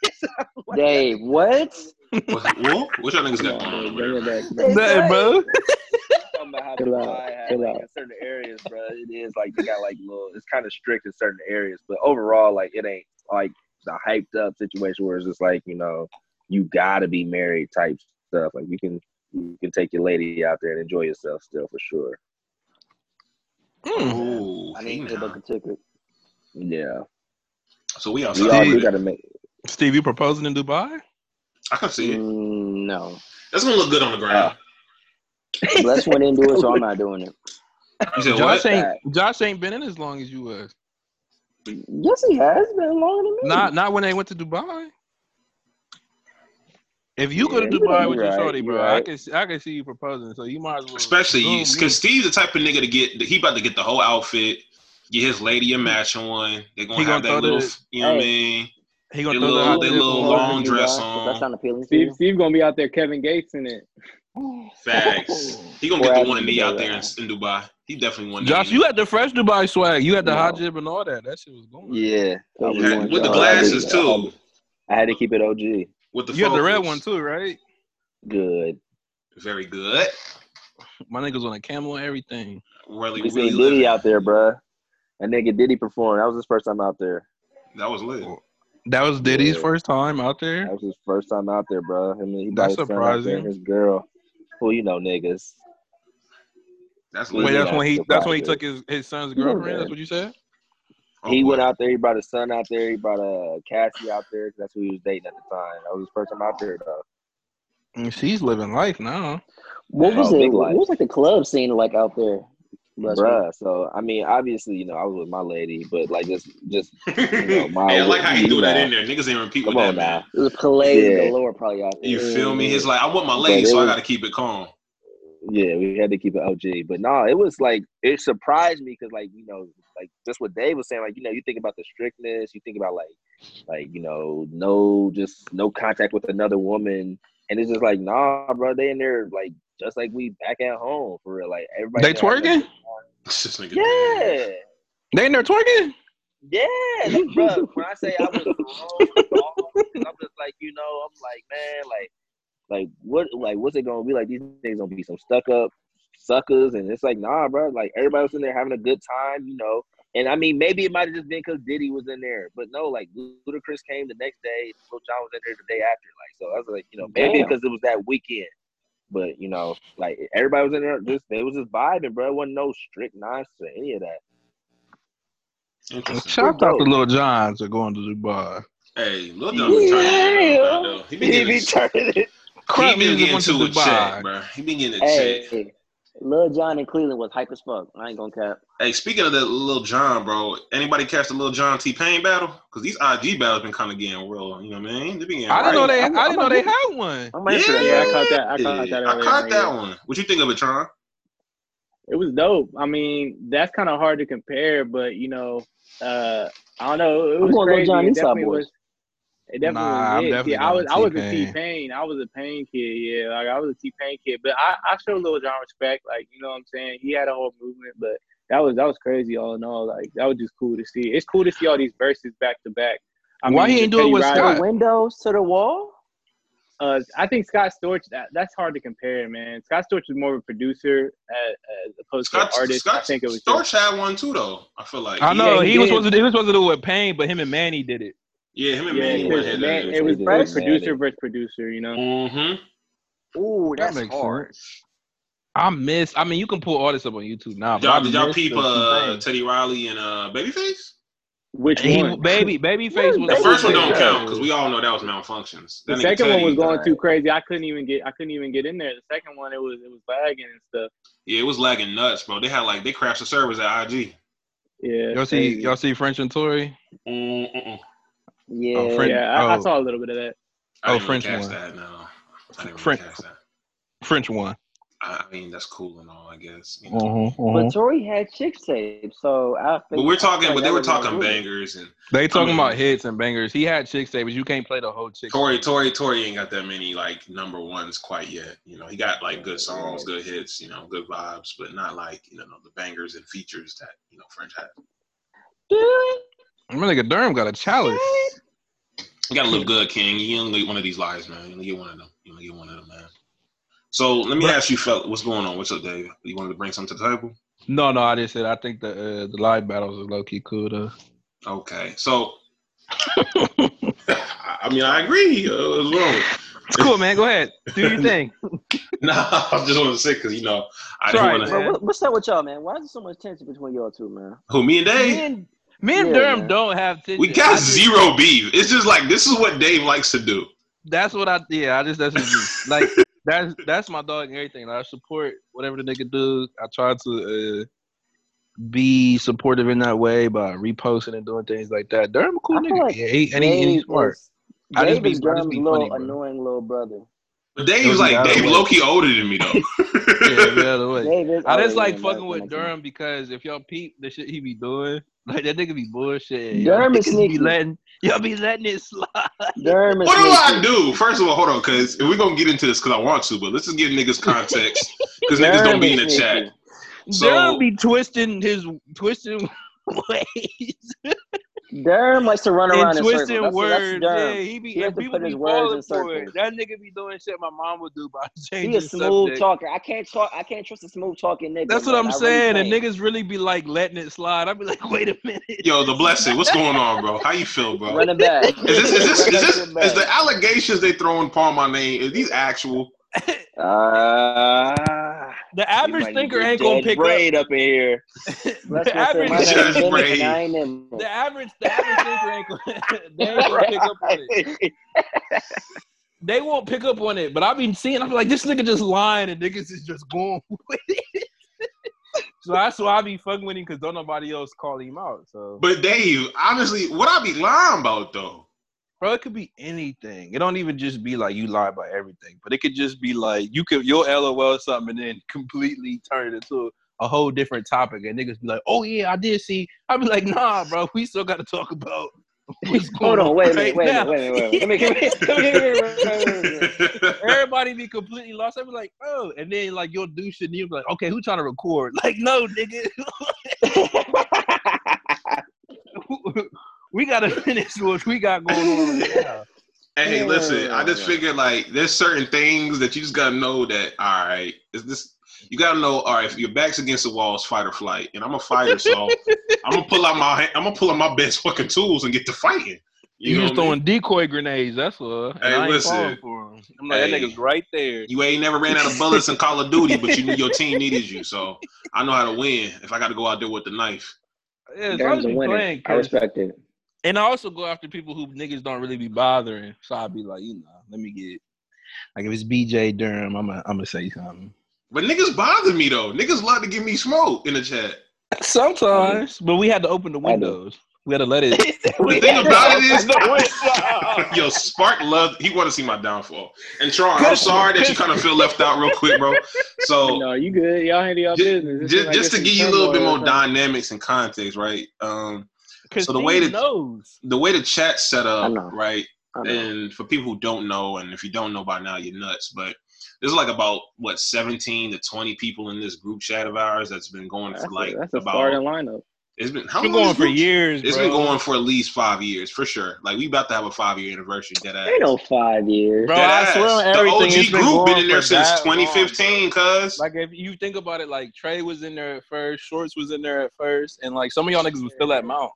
oh. Dave, what? What, what, what y'all niggas got going on over Bring it back. That, bro. talking about how Chill out, Dubai has, chill like, out. in certain areas, bro. It is like you got like little. It's kind of strict in certain areas, but overall, like it ain't like the hyped up situation where it's just like you know you gotta be married type stuff. Like you can you can take your lady out there and enjoy yourself still for sure. Mm. Ooh, I need to book a ticket. Yeah, So we we all with do gotta make. Steve, you proposing in Dubai? I can see it. Mm, no. That's gonna look good on the ground. Les went into it, so I'm not doing it. You said Josh what? ain't Josh ain't been in as long as you was. Yes, he has been longer than me. Not not when they went to Dubai. If you go to Dubai with you your right, shorty, you bro, I can see, I can see you proposing. So you might as well, Especially you, because Steve's the type of nigga to get. He about to get the whole outfit. Get his lady a matching one. They're gonna He have gonna that little, the- you know what I mean? He gonna They throw the little, they little long dress Does that on. sound appealing Steve, you? Steve gonna be out there Kevin Gates in it. Facts. He gonna get the one and me out there in, in Dubai. He definitely won. Josh, you had the fresh Dubai swag. You had the No. hot jib and all that. That shit was going. Yeah, was Had- going- with the I had to- glasses I had too. I had to keep it OG. With the You had the red one too, right? Good. Very good. My niggas on a camel and everything. Really, We really seen Diddy out there, bruh. That nigga Diddy perform. That was his first time out there. That was lit. That was Diddy's Yeah. first time out there. That was his first time out there, bro. I mean, he That's his son out there surprising. and his girl. Well, you know, niggas. That's Wait, lit. That's when he that's that's when he took his, his son's girlfriend. man. That's what you said. Oh, he boy. went out there. He brought his son out there. He brought uh, Cassie out there. 'cause That's who he was dating at the time. That was his first time out there, though. And she's living life now. What was Oh, it? big What was like the club scene like out there? Last week? Bruh. So I mean, obviously, you know, I was with my lady, but like just, just know, my- hey, I like how he you threw that in there. Niggas ain't repeat come with that, on man. now. It was Calais Yeah. galore probably out there. You feel me? Yeah. It's like I want my lady, it so I got to keep it calm. Yeah, we had to keep it OG. But no, it was like it surprised me because like you know, like just what Dave was saying. Like you know, you think about the strictness. You think about like, like you know, no, just no contact with another woman, and it's just like nah, bro. They in there like just like we back at home for real. Like everybody. They twerking? It's just nigga. Yeah. They in there twerking. Yeah, like, bro. When I say I was thrown off, I'm just like, you know, I'm like, man, like, like what, like, what's it gonna be? Like these things gonna be some stuck up suckers, and it's like, nah, bro. Like everybody was in there having a good time, you know. And I mean, maybe it might have just been because Diddy was in there, but no, like Ludacris came the next day. Lil Jon was in there the day after. Like, so I was like, you know, maybe because it was that weekend. But you know, like everybody was in there, just they was just vibing, bro. It wasn't no strict nonsense, or any of that. Interesting. Shout out to Lil Jon for going to Dubai. Hey, Lil Jon been turning it up. He been He be turning it. Crap been getting to to a check, bro. He been getting a check. Hey, Lil Jon in Cleveland was hype as fuck. I ain't gonna cap. Hey, speaking of the Lil Jon, bro, anybody catch the Lil Jon T Pain battle? Because these IG battles been kind of getting real. You know what I mean? They been getting I didn't know they. I'm- I didn't know they had one. I'm ready for that. Yeah, I caught that- I caught that I caught that yeah. one. What you think of it, Tron? It was dope. I mean, that's kind of hard to compare, but you know, uh, I don't know. It I'm was going Lil crazy. Jon It Eastside definitely Boys. was. It definitely Nah, I'm was. It. definitely See, I was going I was a T-Pain. I was a Pain kid. Yeah, like I was a T Pain kid. But I I show Lil Jon respect. Like you know what I'm saying. He had a whole movement, but that was that was crazy. All in all, like that was just cool to see. It's cool to see all these verses back to back. I Why he the ain't do it with Riley- Scott? The windows to the wall. Uh, I think Scott Storch. That, that's hard to compare, man. Scott Storch is more of a producer as, as opposed Scott, to an artist. I think it was. Storch had one too, though. I feel like. I know Yeah, he, he was supposed to. He was supposed to do it with Pain, but him and Mannie did it. Yeah, him and Yeah, Mannie it went was, head to man, head. it was, it was did. producer versus producer. You know. Mm-hmm. Ooh, That that's makes hard. I miss. I mean, you can pull all this up on YouTube now. but Y'all, I did y'all miss peep uh, Teddy Riley and uh, Babyface? Which He, one? baby, babyface was The first one don't count because we all know that was malfunctions. The That nigga second one was going Right. too crazy. I couldn't even get. I couldn't even get in there. The second one, it was it was lagging and stuff. Yeah, it was lagging nuts, bro. They had like they crashed the servers at IG. Yeah. Y'all see, crazy. y'all see French and Tory. Mm-mm. Yeah. Oh, French- Yeah, I, I Oh. saw a little bit of that. I Oh, didn't French catch one. that. No, I didn't French- catch that. French one. I I mean, that's cool and all, I guess. You know. Uh-huh, But Tory had chick tapes, so I. But we're talking, I but they were talking included. bangers and They talking mean- about hits and bangers. He had chick but you can't play the whole chick. Tory, tape. Tory, Tory ain't got that many like number ones quite yet. You know, he got like good songs, good hits, you know, good vibes, but not like you know the bangers and features that you know French had. My nigga Durum got a chalice. You gotta look good, King. You only get one of these lives, man. You only get one of them. You only get one of them, man. So let me ask you, fella, what's going on? What's up, Dave? You wanted to bring something to the table? No, no, I just said I think the uh, the live battles are low key cool though. Okay, so I mean, I agree. Uh, what's wrong? It's cool, man. Go ahead. Do your thing. No, I just want to say because you know I Sorry, didn't want Bro, to. man. what's up with y'all, man? Why is there so much tension between y'all two, man? Who me and Me Dave? and, me and Yeah, Durum man. don't have tension. We got just- zero beef. It's just like this is what Dave likes to do. That's what I yeah. I just that's what me. like that's that's my dog and everything. Like, I support whatever the nigga do. I try to uh, be supportive in that way by reposting and doing things like that. Durum a cool I nigga. like yeah, he, and, he, and he's smart. is- I just be- is I just Durum's be little funny, bro. annoying little brother. But Dave's Those like Dave other low key older than me though. yeah, the other way. I just like fucking with connection. Durum because if y'all peep the shit he be doing, like that nigga be bullshit. Durum y'all is niggas sneaky. Be letting, y'all be letting it slide. Durum is what do I do? First of all, hold on, because we're gonna get into this because I want to, but let's just give niggas context because niggas don't be in is the chat. sneaky. So- Durum be twisting his twisting ways Durum likes to run around and in twisting circles. Words. that's Yeah, he be He and people be words falling for it. That nigga be doing shit my mom would do by changing. He a smooth subject. talker. I can't talk. I can't trust a smooth talking nigga. That's what man. I'm I really saying. and niggas really be like letting it slide. I'd be like, wait a minute. Yo, the blessing. What's going on, bro? How you feel, bro? Run it back. Is this is this is this shit back. is the allegations they throwing upon my name? Is these actual? Uh, The average thinker get ain't gonna Judge pick Braid up in here. The average my name Judge is Dennis Braid. and I ain't him. the average the average thinker ain't gonna they ain't gonna pick up on it. They won't pick up on it. But I've been seeing. I'm like, this nigga just lying, and niggas is just going with it. so that's why I be fucking with him because don't nobody else call him out. So, But Dave, honestly, what I be lying about though? Bro, it could be anything. It don't even just be like you lie about everything, but it could just be like you could you'll LOL something and then completely turn it into a whole different topic, and niggas be like, oh yeah, I did see. I'd be like, nah, bro, we still got to talk about. What's going Hold on, wait right wait now. wait wait wait, wait, wait. Everybody be completely lost. I'd be like, oh, and then like you'll do shit, and you'll be like, okay, who trying to record? Like, no, nigga, we gotta finish what we got going on right now. Hey, Yeah. listen, I just figured like there's certain things that you just gotta know that all right, is this you gotta know. All right, if your back's against the wall, it's fight or flight, and I'm a fighter, so I'm gonna pull out my I'm gonna pull out my best fucking tools and get to fighting. You, know just what I mean? throwing decoy grenades. That's what. And Hey, I ain't listen. for him. I'm like that Hey. nigga's right there. You ain't never ran out of bullets in Call of Duty, but you knew your team needed you, so I know how to win if I got to go out there with the knife. Yeah, as long as you playing, I 'cause- respect it. And I also go after people who niggas don't really be bothering. So I'll be like, you know, let me get like if it's BJ Durum, I'm gonna I'm gonna say something. But niggas bother me though. Niggas love to give me smoke in the chat. Sometimes, but we had to open the windows. We had to let it. The thing about it is, yo, Spark loved. He want to see my downfall. And Tron, I'm sorry that you kind of feel left out real quick, bro. So No, you good. Y'all handle y'all just, business. It just, like just to give you a little bit more turmoil or something. dynamics and context, right? Um, Cause So the way that- knows. the way the chat's set up, right? And for people who don't know, and if you don't know by now, you're nuts. But there's like about what 17 to 20 people in this group chat of ours that's been going That's for a, like that's a about. starting lineup. It's been how It's been going for group- years. It's bro. been going for at least five years for sure. Like we about to have a five year anniversary. Dead ass. Ain't no five years. Bro, Dead I ass. swear on the OG it's been group been in there since that long, 2015, cuz. Like if you think about it, like Trey was in there at first, Shorts was in there at first, and like some of y'all niggas was still at Mount.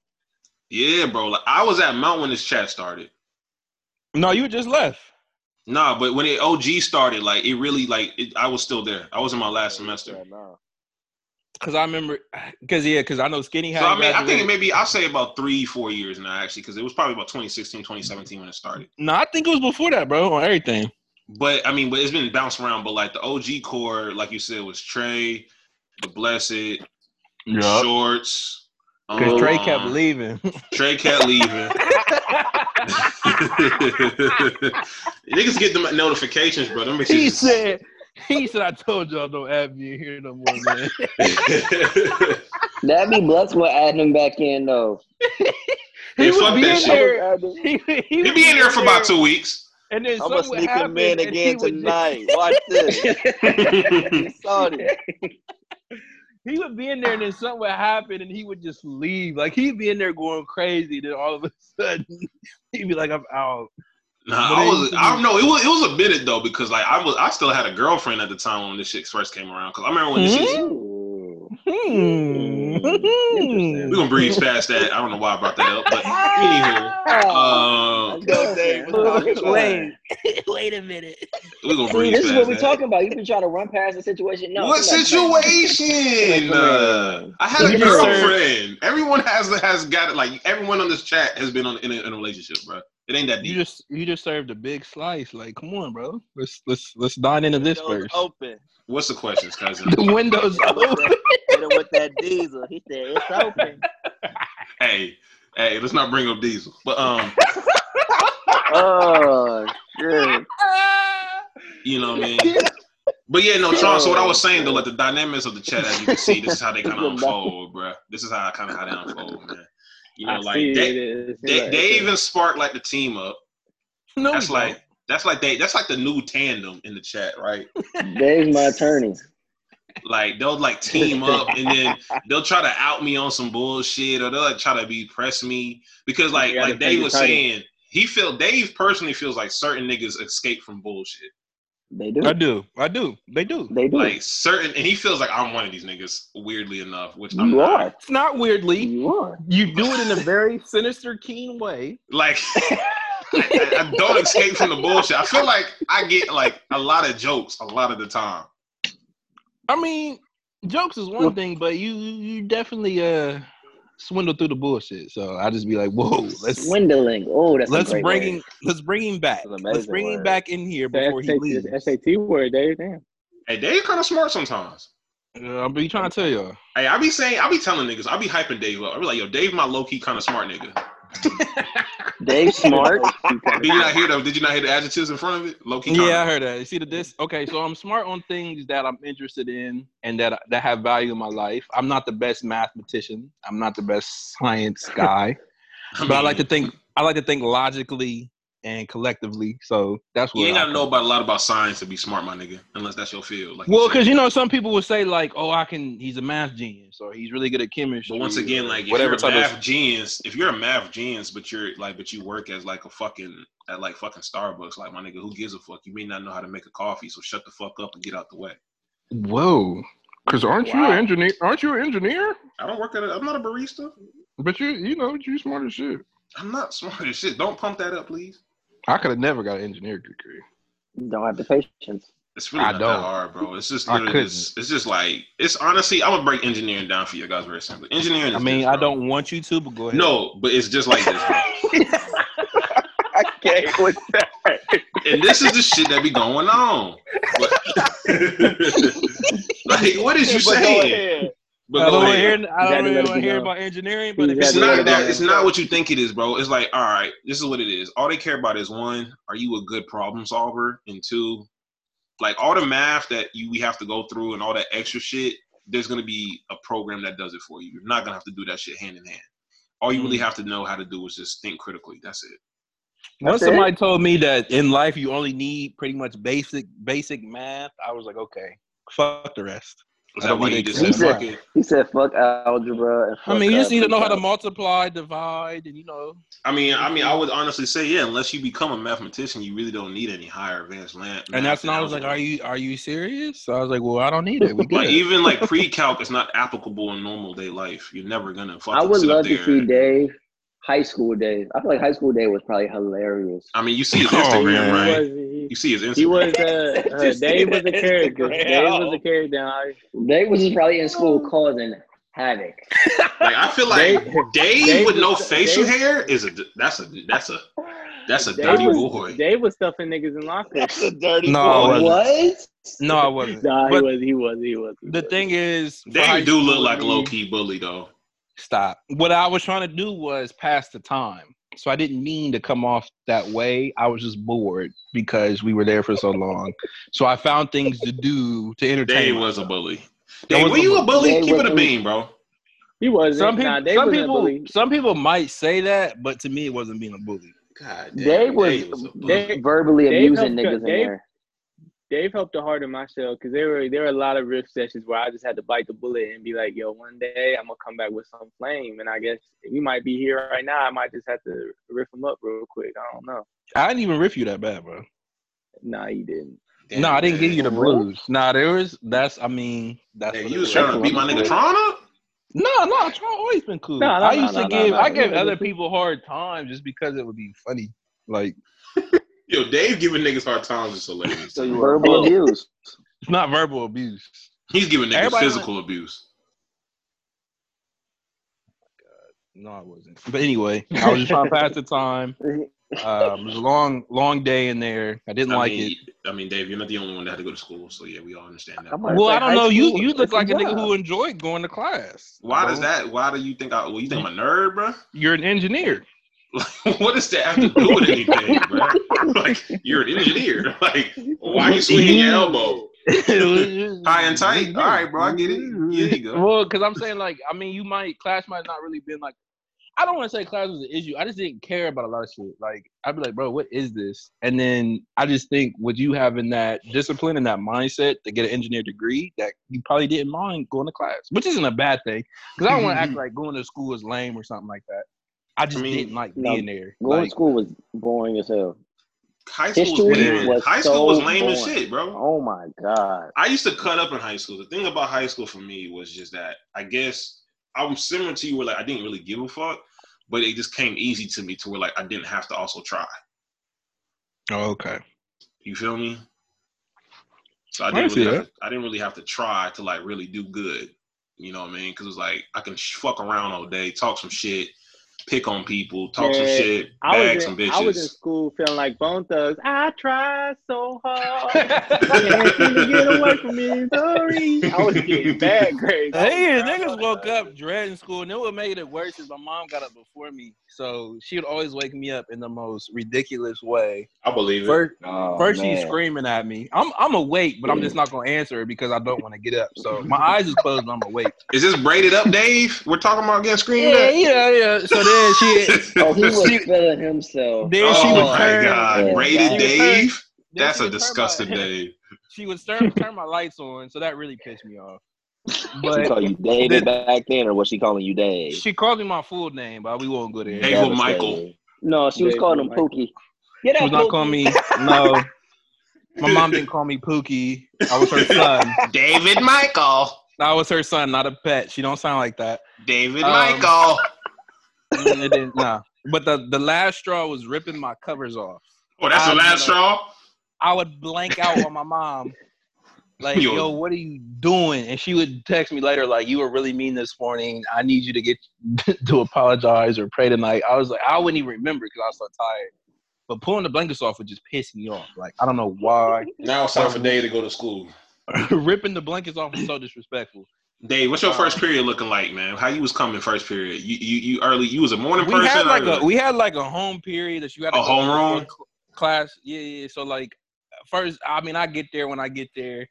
Yeah, bro. Like I was at Mount when this chat started. No, you just left. Nah, but when it OG started, like it really like it, I was still there. I was in my last semester. Cause I remember, cause yeah, cause I know Skinny had. So I mean, I think graduated. it maybe I'll say about three, four years now actually, because it was probably about 2016, 2017 when it started. No, I think it was before that, bro. On everything. But I mean, but it's been bounced around. But like the OG core, like you said, was Trey, the Blessed, Shorts. Cause Trey um, kept leaving. Trey kept leaving. Niggas get the notifications, bro. Them he said, he said, I told y'all don't add me in here no more, man. That'd be blessed with adding him back in though. Hey, he would fuck be in shit. there. He, he he would be in there for about two weeks. And then I'm gonna sneak him in again would just- tonight. Watch this. You saw it. He would be in there and then something would happen and he would just leave. Like he'd be in there going crazy. Then all of a sudden he'd be like, I'm out. Nah, But I was. I don't know. It was. It was a minute though because like I was. I still had a girlfriend at the time when this shit first came around. Because I remember when this shit. Hmm? Ooh. Hmm. We're gonna breeze past that. I don't know why I brought that up, but anywho, Go, Dave. What's up? Wait, wait a minute. we're gonna See, breeze this is what we're that. talking about. You've been trying to run past the situation. No, what come back, come back. situation? Uh. I had a You just girlfriend. Everyone has has got it. Like everyone on this chat has been on in a, in a relationship, bro. It ain't that deep. You just you just served a big slice. Like, come on, bro. Let's let's let's dine into this first. open. What's the questions, cousin? The windows with open. that- hit him with that diesel. He said it's open. hey, hey, let's not bring up Diesel. But um, Oh shit! you know what I mean. But yeah, no, Sean. So what I was saying though, like the dynamics of the chat, as you can see, this is how they kind of unfold, bro. This is how I kind of how they unfold, man. You know, I like see they, they, they like- even spark like the team up. No, That's like that's like they that's like the new tandem in the chat, right? Dave's my attorney. Like they'll like team up and then they'll try to out me on some bullshit or they'll like try to be press me because like like take Dave your was title. saying, he feel Dave personally feels like certain niggas escape from bullshit. They do. I do. I do. They do. They do. Like certain, and he feels like I'm one of these niggas. Weirdly enough, which I'm you not. are. It's not weirdly. You are. You do it in a very sinister, keen way. Like I, I don't escape from the bullshit. I feel like I get like a lot of jokes a lot of the time. I mean, jokes is one thing, but you you definitely uh swindle through the bullshit. So I just be like, whoa, let's Swindling. Oh, that's let's a great bring word. him let's bring him back. Let's amazing bring him back in here before he SAT, leaves. SAT word, Dave. Damn. Hey, Dave kind of smart sometimes. Uh, I'll be trying to tell y'all. Hey, I be saying, I be telling niggas, I be hyping Dave up. I be like, yo, Dave, my low key kind of smart nigga. Dave Smart. Did you not hear the? Did you not hear the adjectives in front of it? Low key. Yeah, I heard that. You see the this? Okay, so I'm smart on things that I'm interested in and that that have value in my life. I'm not the best mathematician. I'm not the best science guy, but I like to think. I like to think logically and collectively. So that's what You ain't gotta know about a lot about science to be smart, my nigga. Unless that's your field. Like Well, because you know, some people would say like, "Oh, I can." He's a math genius, or he's really good at chemistry. But once again, or like if whatever you're a type math of. genius, if you're a math genius, but you're like, but you work as like a fucking at like fucking Starbucks, like my nigga, who gives a fuck? You may not know how to make a coffee, so shut the fuck up and get out the way. Whoa. Cause aren't you an engineer? Aren't you an engineer? I don't work at. A, I'm not a barista. But you, you know, you smart as shit. I'm not smart as shit. Don't pump that up, please. I could have never got an engineering degree. Don't have the patience. It's really I not don't. that hard, bro. It's just just, it's just like it's honestly I'm gonna break engineering down for you guys very simply. Engineering. Is I mean, this, I don't want you to, but go ahead. No, but it's just like this, bro. I can't with that. and this is the shit that be going on. But, like, what is you But go saying? Ahead. But I go don't want to hear. I don't really want to hear about engineering, but if it's It's had to let not that. It's not what you think it is, bro. It's like, all right, this is what it is. All they care about is one, are you a good problem solver, and two, like all the math that you we have to go through and all that extra shit. There's gonna be a program that does it for you. You're not gonna have to do that shit hand in hand. All you really Mm. have to know how to do is just think critically. That's it. Once That's it? somebody told me that in life you only need pretty much basic basic math, I was like, okay, fuck the rest. Is that why you just He said fuck it? He said, "Fuck algebra." And I mean, you just need to know how to multiply, divide, and you know. I mean, I mean, I would honestly say, yeah. Unless you become a mathematician, you really don't need any higher advanced math. And that's when I was like, "Are you are you serious?" So I was like, "Well, I don't need it. We good." Like even like pre-calc is not applicable in normal day life. You're never gonna fucking I would sit up love to there. see Dave high school days. I feel like high school day was probably hilarious. I mean, you see his Oh, Instagram, man. He right? Was, he, You see his Instagram. he was uh, uh, Dave was a character. Instagram. Dave was a character down Dave was probably in school causing havoc. like I feel like Dave- Dave, Dave with no was- facial Dave- hair is a that's a that's a that's a dirty was, boy. Dave was stuffing niggas in lockers. That's a dirty No, boy. What? no, I wasn't. Nah, he was. He was. He was. he the was. thing is, for high Dave do look like with low key bully though. Stop. What I was trying to do was pass the time. So I didn't mean to come off that way. I was just bored because we were there for so long. So I found things to do to entertain. Dave was a bully. Dave, was were a you a bully? Dave Keep it a a- beam, bro. He wasn't. Some people, nah, some people, some people might say that, but to me, it wasn't being a bully. God damn, Dave was, Dave was a bully. Dave- verbally Dave abusing niggas in Dave- there. Dave helped the heart of my because there were there were a lot of riff sessions where I just had to bite the bullet and be like, "Yo, one day I'm gonna come back with some flame." And I guess we might be here right now. I might just have to riff them up real quick. I don't know. I didn't even riff you that bad, bro. Nah, you didn't. Damn, no, I didn't give you the man. blues. Nah, there was. That's. I mean, that's. Hey, what you it was was. trying to beat my nigga Tron up? No, no, Tron always been cool. No, no, I used no, to no, give. no. I give Yeah, other but- people hard time just because it would be funny. Like Yo, Dave giving niggas hard times is hilarious. So you were a Verbal bully. abuse. it's not verbal abuse. He's giving niggas Everybody physical abuse. God. No, I wasn't. But anyway, I was just trying to pass the time. Um, it was a long, long day in there. I didn't I like mean, it. I mean, Dave, you're not the only one that had to go to school, so yeah, we all understand that. Well, I don't know. You you look it's a like a nigga who enjoyed going to class. Why bro. does that? Why do you think? I, well, you think I'm a nerd, bro? You're an engineer. Like, what does that have to do with anything, bro? Like, you're an engineer. Like, why are you swinging your elbow? High and tight. All right, bro, I get it. Here you go. Well, because I'm saying like, I mean, you might class might not really been like. I don't want to say class was an issue. I just didn't care about a lot of shit. Like I'd be like, bro, what is this? And then I just think with you having that discipline and that mindset to get an engineer degree, that you probably didn't mind going to class, which isn't a bad thing. Because I don't want to act like going to school is lame or something like that. I just I mean, didn't like no, being there. Going to school was boring as hell. High school was History lame. was high school was so lame as shit, bro. Oh my god. I used to cut up in high school. The thing about high school for me was just that I guess I'm similar to you where like I didn't really give a fuck, but it just came easy to me to where like I didn't have to also try. oh, okay. You feel me? So I I didn't see really have to, I didn't really have to try to like really do good. You know what I mean? Because it's like I can fuck around all day, talk some shit, pick on people, talk some Yeah, shit, I bag was, some in, I was in school feeling like Bone Thugs. I tried so hard. Can't to get away from me. Sorry. I was getting bad grades. Hey, niggas woke up dreading school, and then what made it worse is my mom got up before me, so she would always wake me up in the most ridiculous way. I believe it. First, Oh, first she's screaming at me. I'm I'm awake, but I'm just not gonna answer her because I don't want to get up. So my eyes is closed, and I'm awake. Is this braided up, Dave? We're talking about getting screamed Yeah, at. yeah, yeah. So then she Oh, he was She- feeling himself. then she oh my turn. god, Yeah. braided She would turn- Dave. then That's a disgusting my- Dave. She would turn turn my lights on, so that really pissed me off. She But call you David back then, or was she calling you Dave? she called me my full name, but we won't go there. Dave She Abel Devastating. Michael. No, she was calling him Michael. Pookie. Get was out, not calling me no. My mom didn't call me Pookie. I was her son. David Michael. I was her son, not a pet. She don't sound like that. David Um, Michael. Mm, It didn't. Nah. But the the last straw was ripping my covers off. Oh, that's the I last straw. I would blank out on my mom. Like, Yo. yo. what are you doing? And she would text me later, like, you were really mean this morning. I need you to get to apologize or pray tonight. I was like, I wouldn't even remember because I was so tired. But pulling the blankets off would just piss me off. Like, I don't know why. Now it's time for Dave to go to school. Ripping the blankets off was so disrespectful. Dave, what's your first period looking like, man? How you was coming first period? You you, you early? You was a morning We person. had like a we had like a home period that you had A go to homeroom? class. Yeah, yeah. So like first, I mean, I get there when I get there.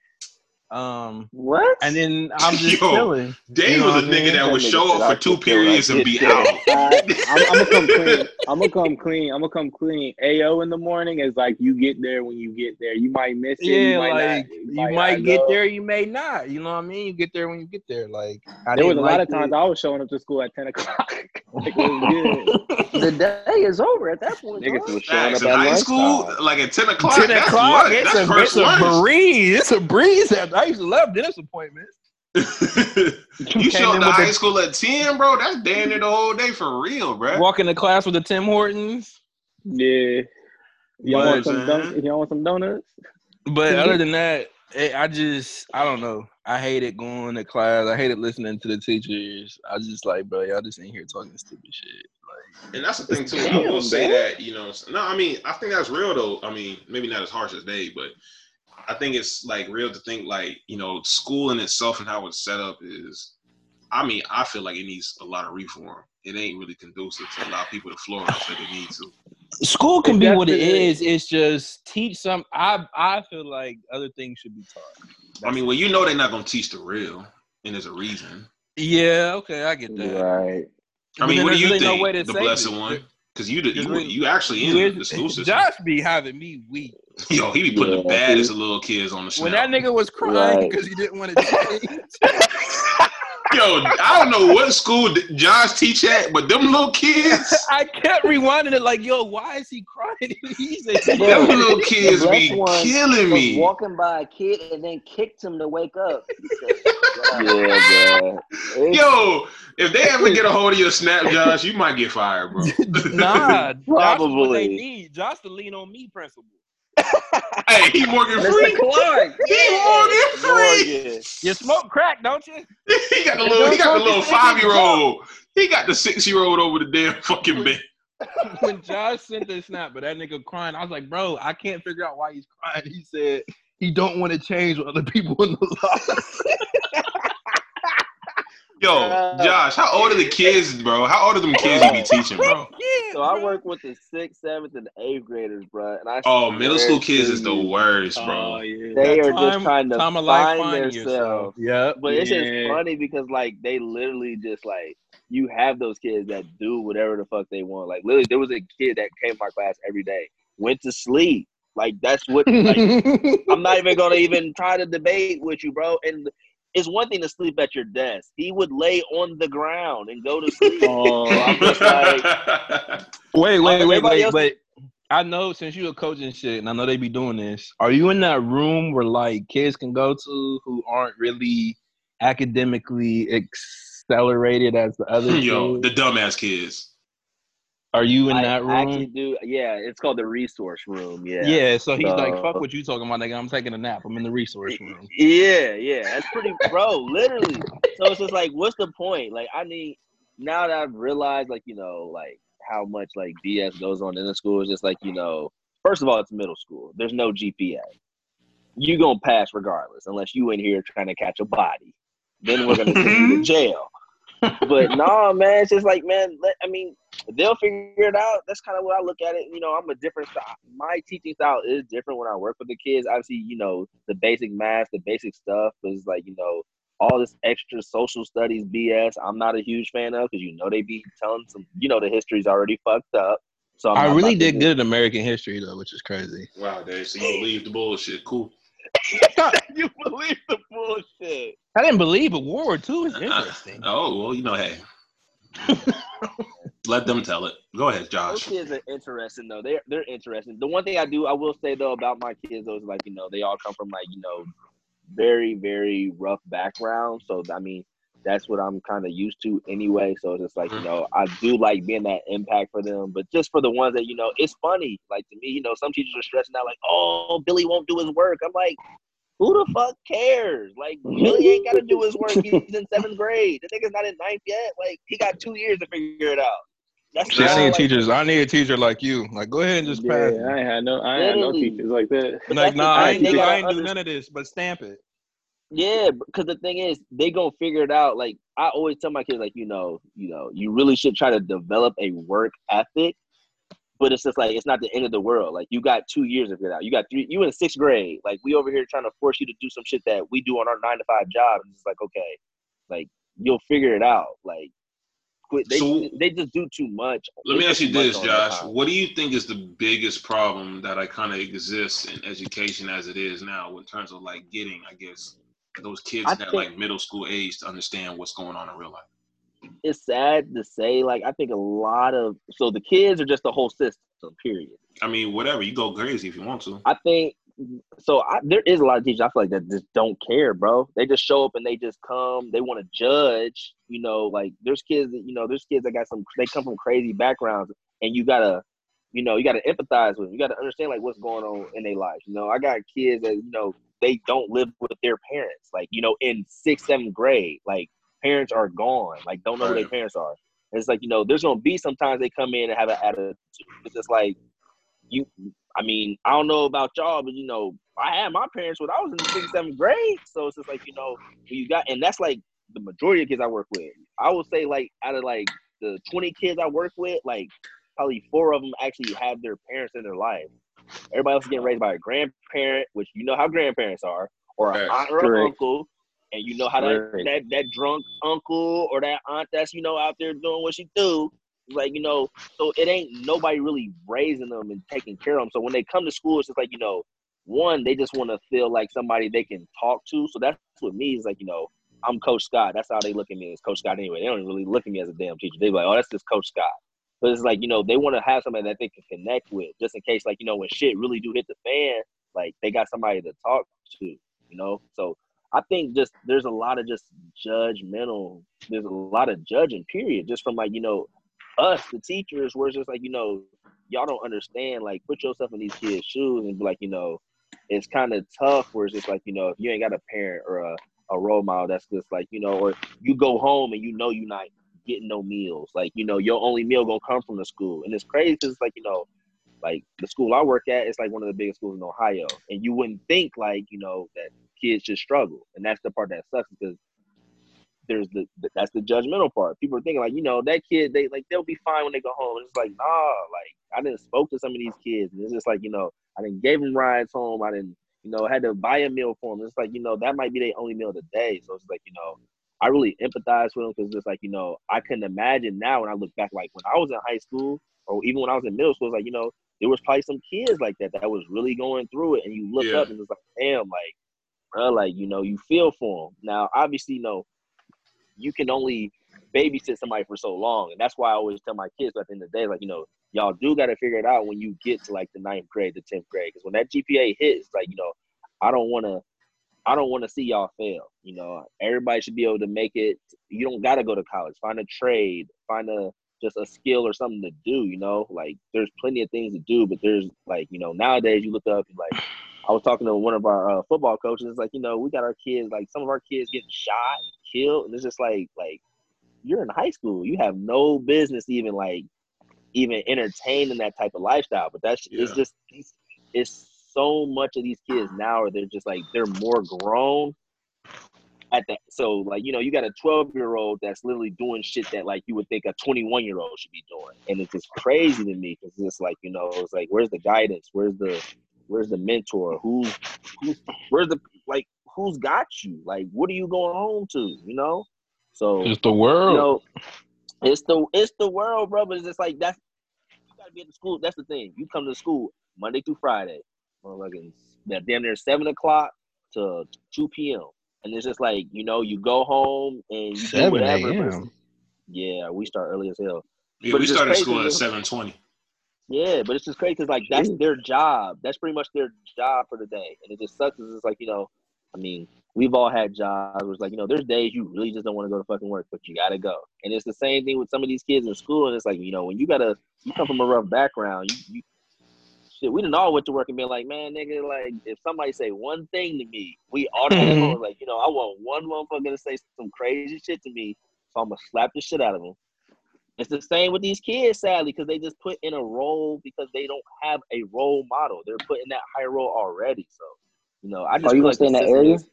Um, What? and then I'm just Yo. chilling. Dave You know was a nigga mean? that would show up for two took care periods and be out. I, I'm, I'm gonna come clean. I'm gonna come clean. I'm gonna come clean. Ao in the morning is like you get there when you get there. You might miss it. Yeah, you might like not, you might not get go. there, you may not. You know what I mean? You get there when you get there. Like I There was a didn't lot of times it. I was showing up to school at ten o'clock. like it was good. the day is over at that point. Niggas was showing Facts. up at high school, like at ten o'clock. Ten o'clock. It's a, it's a breeze. It's a breeze. I used to love dentist appointments. you Came showed in up to with the- high school at ten, bro. That's damn near the whole day for real, bro. Walking to class with the Tim Hortons. Yeah. Y'all want some don- y'all want some donuts? But other than that, it, I just I don't know. I hated going to class. I hated listening to the teachers. I just like, bro, y'all just ain't here talking stupid shit. Like, And that's the thing too. I Damn, will say bro. that you know. No, I mean, I think that's real though. I mean, maybe not as harsh as Dave, but I think it's like real to think like you know, school in itself and how it's set up is. I mean, I feel like it needs a lot of reform. It ain't really conducive to allow people to flourish that they need to. school can be what it is. It's just teach some. I I feel like other things should be taught. I mean, well, you know, they're not gonna teach the real, and there's a reason. Yeah, okay, I get that. Right. I mean, what do you really no think? way to the blessed it. one, because you, the, you really- you actually in Weird- the school system. Josh be having me weak. Yo, he be putting the baddest of little kids on the show. When that nigga was crying Right. because he didn't want to change. Yo, I don't know what school did Josh teach at, but them little kids, I kept rewinding it like, yo, why is he crying? he said, Bro, them little kids the be killing me. walking by a kid and then kicked him to wake up. yeah, bro. Yo, if they ever get a hold of your snap, Josh, you might get fired, bro. nah, Josh what they Probably. need. Josh to lean on me principle. hey, he Morgan Mr. Free. Clark. He Morgan Free. Morgan. You smoke crack, don't you? He got the little, he got the little five year old. He got the six year old over the damn fucking bed. when Josh sent the snap, but that nigga crying, I was like, bro, I can't figure out why he's crying. He said he don't want to change with other people in the law. Yo, Josh, how old are the kids, bro? How old are them kids you be teaching, bro? So I work with the sixth, seventh, and eighth graders, bro. And I Oh, middle school kids to is the you, worst, Oh bro. yeah. They That are time- just trying to time of life find themselves. Yeah, But it's just funny because like they literally just like you have those kids that do whatever the fuck they want. Like literally, there was a kid that came to my class every day, went to sleep. Like that's what. Like, I'm not even gonna even try to debate with you, bro. And it's one thing to sleep at your desk. He would lay on the ground and go to sleep. Oh, I'm just like, Wait, wait, wait, Everybody wait, else- but I know since you're a coach and shit, and I know they be doing this. Are you in that room where like kids can go to who aren't really academically accelerated as the other Yo, the dumbass kids. Are you in I that room? actually do. Yeah, it's called the resource room. Yeah. yeah. so he's like, "Fuck what you talking about, nigga. I'm taking a nap. I'm in the resource room." Yeah, yeah, that's pretty, bro. Literally. So it's just like, what's the point? Like, I need now that I've realized, like, you know, like how much like BS goes on in the school. It's just like, you know, first of all, it's middle school. There's no GPA. You gonna pass regardless, unless you in here trying to catch a body. Then we're gonna send you to jail. But no, man, it's just like, man. Let, I mean, they'll figure it out. That's kind of what I look at it. You know, I'm a different style. My teaching style is different when I work with the kids. Obviously, you know, the basic math, the basic stuff is like, you know, all this extra social studies BS. I'm not a huge fan of because you know they be telling some, you know, the history's already fucked up. So I'm I really did good at American history though, which is crazy. Wow, Dave. So you believe the bullshit. Cool. you believe the bullshit. I didn't believe it. World War II is uh, interesting. Oh, well, you know, hey. Let them tell it. Go ahead, Those Josh. kids are interesting though. They're they're interesting. The one thing I do I will say though about my kids though is like you know they all come from like you know very very rough backgrounds. So I mean that's what I'm kind of used to anyway. So it's just like you mm-hmm. know I do like being that impact for them. But just for the ones that you know it's funny. Like to me you know some teachers are stressing out like oh Billy won't do his work. I'm like. Who the fuck cares? Like Billy ain't got to do his work. He's in seventh grade. The nigga's not in ninth yet. Like he got two years to figure it out. That's See, I need like, teachers. I need a teacher like you. Like, go ahead and just pass. Yeah, I ain't had no, I ain't had no teachers like that. But Like, nah, I ain't, do, I ain't do none of this, but stamp it. Yeah, because the thing is, they gonna figure it out. Like I always tell my kids, like you know, you know, you really should try to develop a work ethic. But it's just like it's not the end of the world. Like you got two years to figure it out. You got three. You in sixth grade. Like we over here trying to force you to do some shit that we do on our nine to five job. And it's like okay, like you'll figure it out. Like quit. They So- they just do too much. Let me ask you this, Josh. What do you think is the biggest problem that I kind of exists in education as it is now, in terms of like getting, I guess, those kids I at think- like middle school age to understand what's going on in real life? It's sad to say. Like I think a lot of so the kids are just the whole system. Period. I mean, whatever. You go crazy if you want to. I think so. I, there is a lot of teachers I feel like that just don't care, bro. They just show up and they just come. They want to judge. You know, like there's kids that you know, there's kids that got some. They come from crazy backgrounds, and you gotta, you know, you gotta empathize with them. You gotta understand like what's going on in their lives. You know, I got kids that you know they don't live with their parents. Like you know, in sixth, seventh grade, like parents are gone. Like don't know who their parents are. And it's like you know, there's gonna be sometimes they come in and have an attitude. It's just like you I mean, I don't know about y'all, but you know, I had my parents when I was in the sixth, seventh grade. So it's just like, you know, you got and that's like the majority of kids I work with. I would say like out of like the 20 kids I work with, like probably four of them actually have their parents in their life. Everybody else is getting raised by a grandparent, which you know how grandparents are, or an aunt or an uncle. And you know how that, that that drunk uncle or that aunt that's, you know, out there doing what she do. Like, you know, so it ain't nobody really raising them and taking care of them. So when they come to school, it's just like, you know, one, they just want to feel like somebody they can talk to. So that's what me is like, you know, I'm Coach Scott. That's how they look at me as Coach Scott anyway. They don't really look at me as a damn teacher. They be like, oh, that's just Coach Scott. But it's like, you know, they want to have somebody that they can connect with just in case, like, you know, when shit really do hit the fan, like they got somebody to talk to, you know? So I think just there's a lot of just judgmental, there's a lot of judging, period, just from like, you know, us, the teachers, where it's just like, you know, y'all don't understand, like, put yourself in these kids' shoes and be like, you know, it's kind of tough where it's just like, you know, if you ain't got a parent or a, a role model that's just like, you know, or you go home and you know you're not getting no meals. Like, you know, your only meal gonna come from the school. And it's crazy because it's like, you know, like the school I work at, is like one of the biggest schools in Ohio. And you wouldn't think like, you know, that kids just struggle. And that's the part that sucks because there's the that's the judgmental part. People are thinking like, you know, that kid, they like they'll be fine when they go home. And it's like, nah, like I didn't spoke to some of these kids, and it's just like, you know, I didn't gave them rides home. I didn't, you know, had to buy a meal for them. It's like, you know, that might be their only meal of the day. So it's like, you know, I really empathize with them because it's like, you know, I couldn't imagine now when I look back, like when I was in high school or even when I was in middle school, it's like, you know, there was probably some kids like that that was really going through it, and you look Yeah. up and it's like, damn, like, bro, like, you know, you feel for them. Now, obviously, you know, you can only babysit somebody for so long. And that's why I always tell my kids at the end of the day, like, you know, y'all do got to figure it out when you get to like the ninth grade, the 10th grade. Because when that GPA hits, like, you know, I don't want to. I don't want to see y'all fail. You know, everybody should be able to make it. You don't got to go to college. Find a trade. Find a just a skill or something to do. You know, like there's plenty of things to do, but there's like you know nowadays you look up and like I was talking to one of our uh, football coaches. It's like you know we got our kids like some of our kids getting shot, killed, and it's just like like you're in high school. You have no business even like even entertaining that type of lifestyle. But that's it's just it's so much of these kids now are they're just like they're more grown at that. So like you know you got a 12 year old that's literally doing shit that like you would think a 21 year old should be doing, and it's just crazy to me because it's like you know it's like where's the guidance? Where's the where's the mentor? Who's who's where's the like who's got you? Like what are you going home to? You know? So It's the world. you know, it's the it's the world, bro. But it's just like that's you gotta be at the school. That's the thing. You come to school Monday through Friday, motherfucking that damn near seven o'clock to two p.m. And it's just like you know, you go home and you do 7 whatever. a.m.. Yeah, we start early as hell. Yeah, But we it's just started crazy school at because- seven twenty. Yeah, but it's just crazy because like that's their job. That's pretty much their job for the day, and it just sucks. 'cause It's like you know, I mean, we've all had jobs. Where it's like you know, there's days you really just don't want to go to fucking work, but you gotta go. And it's the same thing with some of these kids in school. And it's like you know, when you gotta, you come from a rough background, you, you shit. We didn't all went to work and be like, man, nigga, like if somebody say one thing to me, we automatically Mhm. like you know, I want one motherfucker to say some crazy shit to me, so I'm gonna slap the shit out of them. It's the same with these kids, sadly, because they just put in a role because they don't have a role model. They're put in that high role already. So, you know, I just Are you feel gonna like stay in that area? is-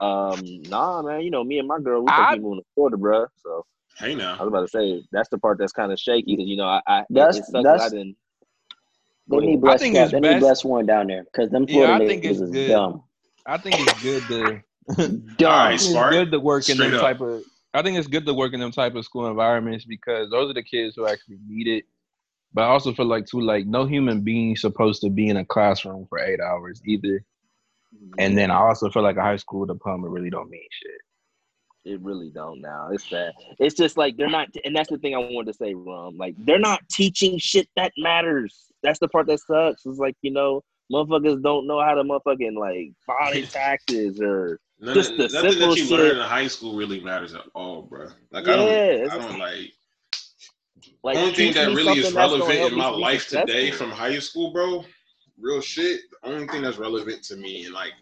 Um, nah, man. You know, me and my girl, we I- think moving to Florida, bro. So Hey now I was about to say that's the part that's kind of shaky because you know I, I That's- it sucks that that's- I didn't. They Go need ahead. bless think Cap. it's They best- need bless one down there because them Yeah, Florida I think niggas it's is good. dumb. I think it's good to Dumb. All right, it's good to work in straight them up. type of. I think it's good to work in them type of school environments because those are the kids who actually need it. But I also feel like too, like no human being supposed to be in a classroom for eight hours either. Mm-hmm. And then I also feel like a high school diploma really don't mean shit. It really don't now. It's sad. It's just like they're not, and that's the thing I wanted to say, Rum. Like they're not teaching shit that matters. That's the part that sucks. It's like you know, motherfuckers don't know how to motherfucking like file their taxes or None just the nothing that you shit. learn in high school really matters at all, bro. Like I don't, I don't like. like. only thing that really is something that's gonna relevant in my life today from high school, bro, real shit. The only thing that's relevant to me and like,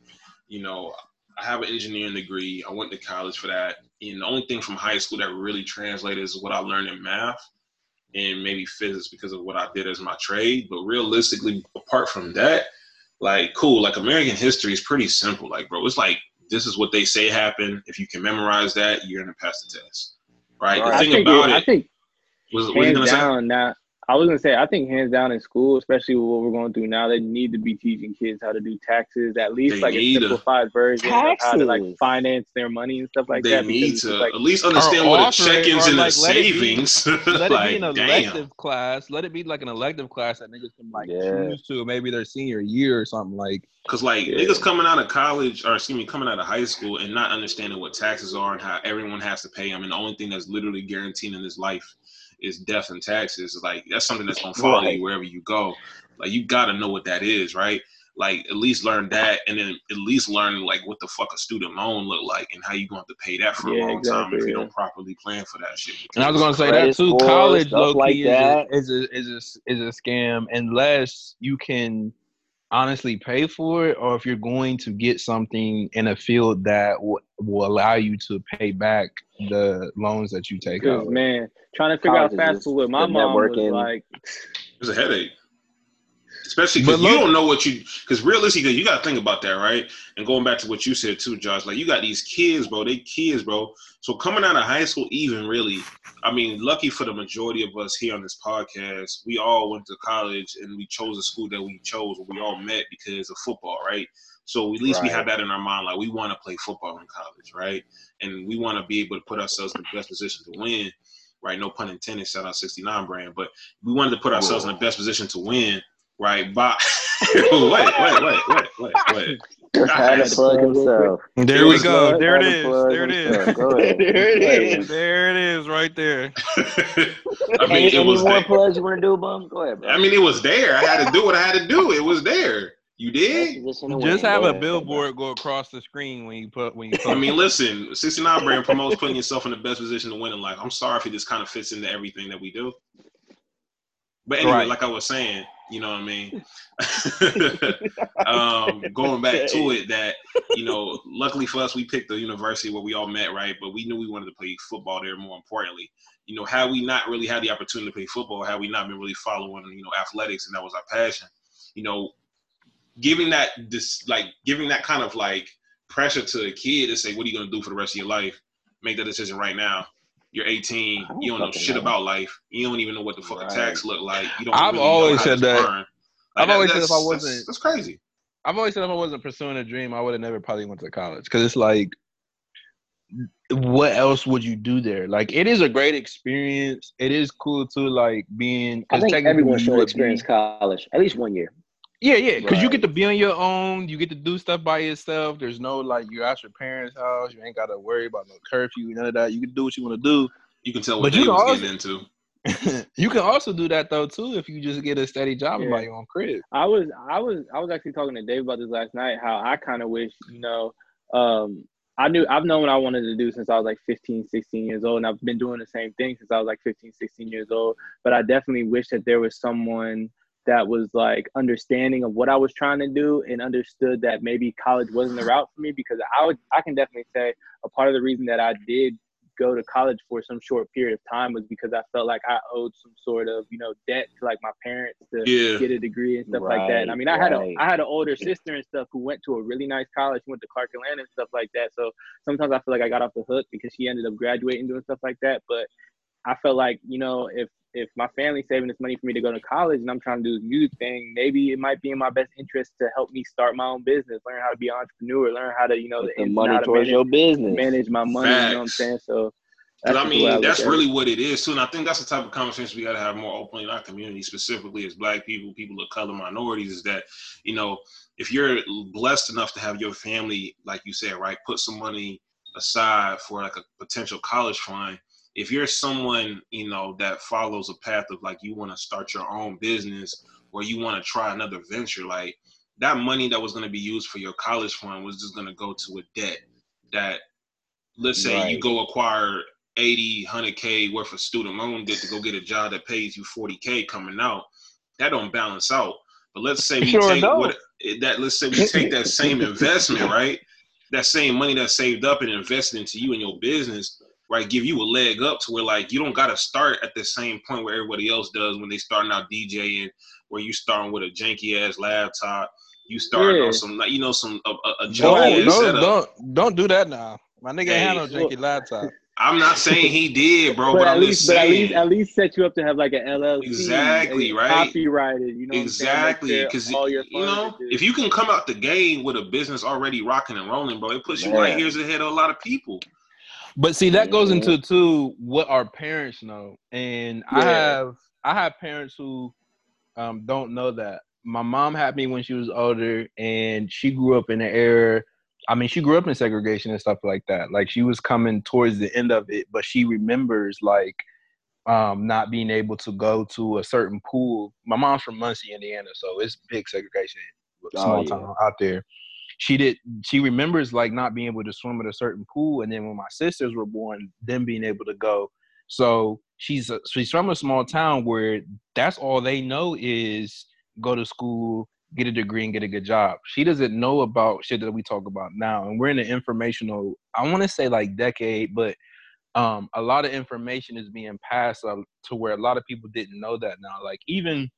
you know, I have an engineering degree. I went to college for that. And the only thing from high school that really translated is what I learned in math and maybe physics because of what I did as my trade. But realistically, apart from that, like cool, like American history is pretty simple. Like, bro, it's like this is what they say happened. If you can memorize that, you're gonna pass the test. Right? Right. The I thing think, about it, I it think was what are you hands gonna say? down now. I was gonna say I think hands down in school, especially with what we're going through now, they need to be teaching kids how to do taxes, at least They like a need to. simplified version of how to like finance their money and stuff like they that. They need to like at least understand what a check-ins or, and a like, let it be- savings. Let like, it be an damn. elective class. Let it be like an elective class that niggas can like Yeah. choose to maybe their senior year or something like. Cause like Yeah. niggas coming out of college or excuse me, coming out of high school and not understanding what taxes are and how everyone has to pay them, and the only thing that's literally guaranteed in this life is death and taxes. Like that's something that's gonna follow Right. you wherever you go. Like you gotta know what that is, right? Like at least learn that, and then at least learn like what the fuck a student loan look like and how you going to pay that for Yeah, a long time if exactly, you yeah. don't properly plan for that shit. And I was gonna say that too. College stuff low like key that. is, a, is a is a is a scam unless you can honestly pay for it, or if you're going to get something in a field that w- will allow you to pay back the loans that you take Because out. man, trying to figure out College fast just food with my the mom was networking. like, It's a headache. Especially because you don't know what you. Because realistically, you got to think about that, right? And going back to what you said too, Josh. Like you got these kids, bro. They kids, bro. So coming out of high school, even really, I mean, lucky for the majority of us here on this podcast, we all went to college and we chose a school that we chose. We all met because of football, right? So at least we Right. have that in our mind, like we want to play football in college, right? And we want to be able to put ourselves in the best position to win, right? No pun intended. Shout out 69 brand, but we wanted to put ourselves in the best position to win, right? By wait, wait, wait, wait, wait, wait. Just had to plug himself. There It we go. There it had to is. plug There it himself. is. Go ahead. There it Play with is. There it is, right there. I mean, Any, it was. more There. plugs you want to do, bum? Go ahead, bro. I mean, it was there. I had to do what I had to do. It was there. You did. Just have Go a ahead, billboard go across the screen when you put when you. I mean, listen, 69 brand promotes putting yourself in the best position to win in life. I'm sorry if it just kind of fits into everything that we do. But anyway, Right. like I was saying, you know what I mean? um, going back to it, that, you know, luckily for us, we picked the university where we all met, right? But we knew we wanted to play football there more importantly. You know, had we not really had the opportunity to play football, had we not been really following, you know, athletics and that was our passion, you know, giving that this like giving that kind of like pressure to a kid to say, what are you gonna do for the rest of your life? Make that decision right now. You're 18. Don't You don't know shit know. about life. You don't even know what the fuck Right. a tax look like. You don't. I've really know always how said to that. earn. I've always said if I wasn't- that's, that's crazy. I've always said if I wasn't pursuing a dream, I would have never probably went to college because it's like, what else would you do there? Like, it is a great experience. It is cool to like being. I 'cause think technically everyone should experience be- college at least one year. Yeah, yeah, because you get to be on your own. You get to do stuff by yourself. There's no like you're at your parents' house. You ain't got to worry about no curfew, none of that. You can do what you want to do. You can tell But what you they can was also- getting into. you can also do that though too if you just get a steady job and Yeah. buy your own crib. I was I was I was actually talking to Dave about this last night. How I kind of wish you know, um, I knew I've known what I wanted to do since I was like 15, 16 years old, and I've been doing the same thing since I was like 15, 16 years old. But I definitely wish that there was someone that was like understanding of what I was trying to do and understood that maybe college wasn't the route for me because I would I can definitely say a part of the reason that I did go to college for some short period of time was because I felt like I owed some sort of you know debt to like my parents to Yeah. get a degree and stuff like that. And I Right, mean, I had a I had an older sister and stuff who went to a really nice college, went to Clark Atlanta and stuff like that. So sometimes I feel like I got off the hook because she ended up graduating doing stuff like that. But I felt like you know if if my family's saving this money for me to go to college and I'm trying to do this music thing, maybe it might be in my best interest to help me start my own business, learn how to be an entrepreneur, learn how to you know the the money towards manage, your business. manage my money. You know what I'm saying? So. Because I just the way mean, look that's at it. really what it is too, and I think that's the type of conversation we got to have more openly in our community, specifically as Black people, people of color, minorities. Is that you know, if you're blessed enough to have your family, like you said, right, put some money aside for like a potential college fund. If you're someone you know that follows a path of like you want to start your own business or you want to try another venture, like that money that was going to be used for your college fund was just going to go to a debt that let's say you go acquire 80 100k worth of student loan debt to go get a job that pays you 40k coming out that don't balance out. But let's say we Sure take what eh, that let's say we take that same investment right? That same money that's saved up and invested into you and your business right give you a leg up to where like you don't got to start at the same point where everybody else does when they starting out djing where you starting with a janky ass laptop you starting Yeah. on some like you know some a, a, a Don't, janky ass don't, setup don't, don't do that now. My nigga ain't had no Hey. janky laptop. I'm not saying he did, bro, but, but, at I'm least, just but at least, at least set you up to have like an LLC, Exactly, right? Copyrighted, you know, exactly, because because all your you know, if you can come out the game with a business already rocking and rolling, bro, it puts you Man. right years ahead of a lot of people. But see, that goes into too what our parents know, and I have I have parents who um, don't know that. My mom had me when she was older, and she grew up in an era. I mean, she grew up in segregation and stuff like that. Like she was coming towards the end of it, but she remembers like um, not being able to go to a certain pool. My mom's from Muncie, Indiana, so it's big segregation, small Oh, yeah. town out there. She did. She remembers like not being able to swim at a certain pool, and then when my sisters were born, them being able to go. So she's a, she's from a small town where that's all they know is go to school, get a degree, and get a good job. She doesn't know about shit that we talk about now, and we're in an informational. I want to say like decade, but um, a lot of information is being passed uh, to where a lot of people didn't know that now. Like even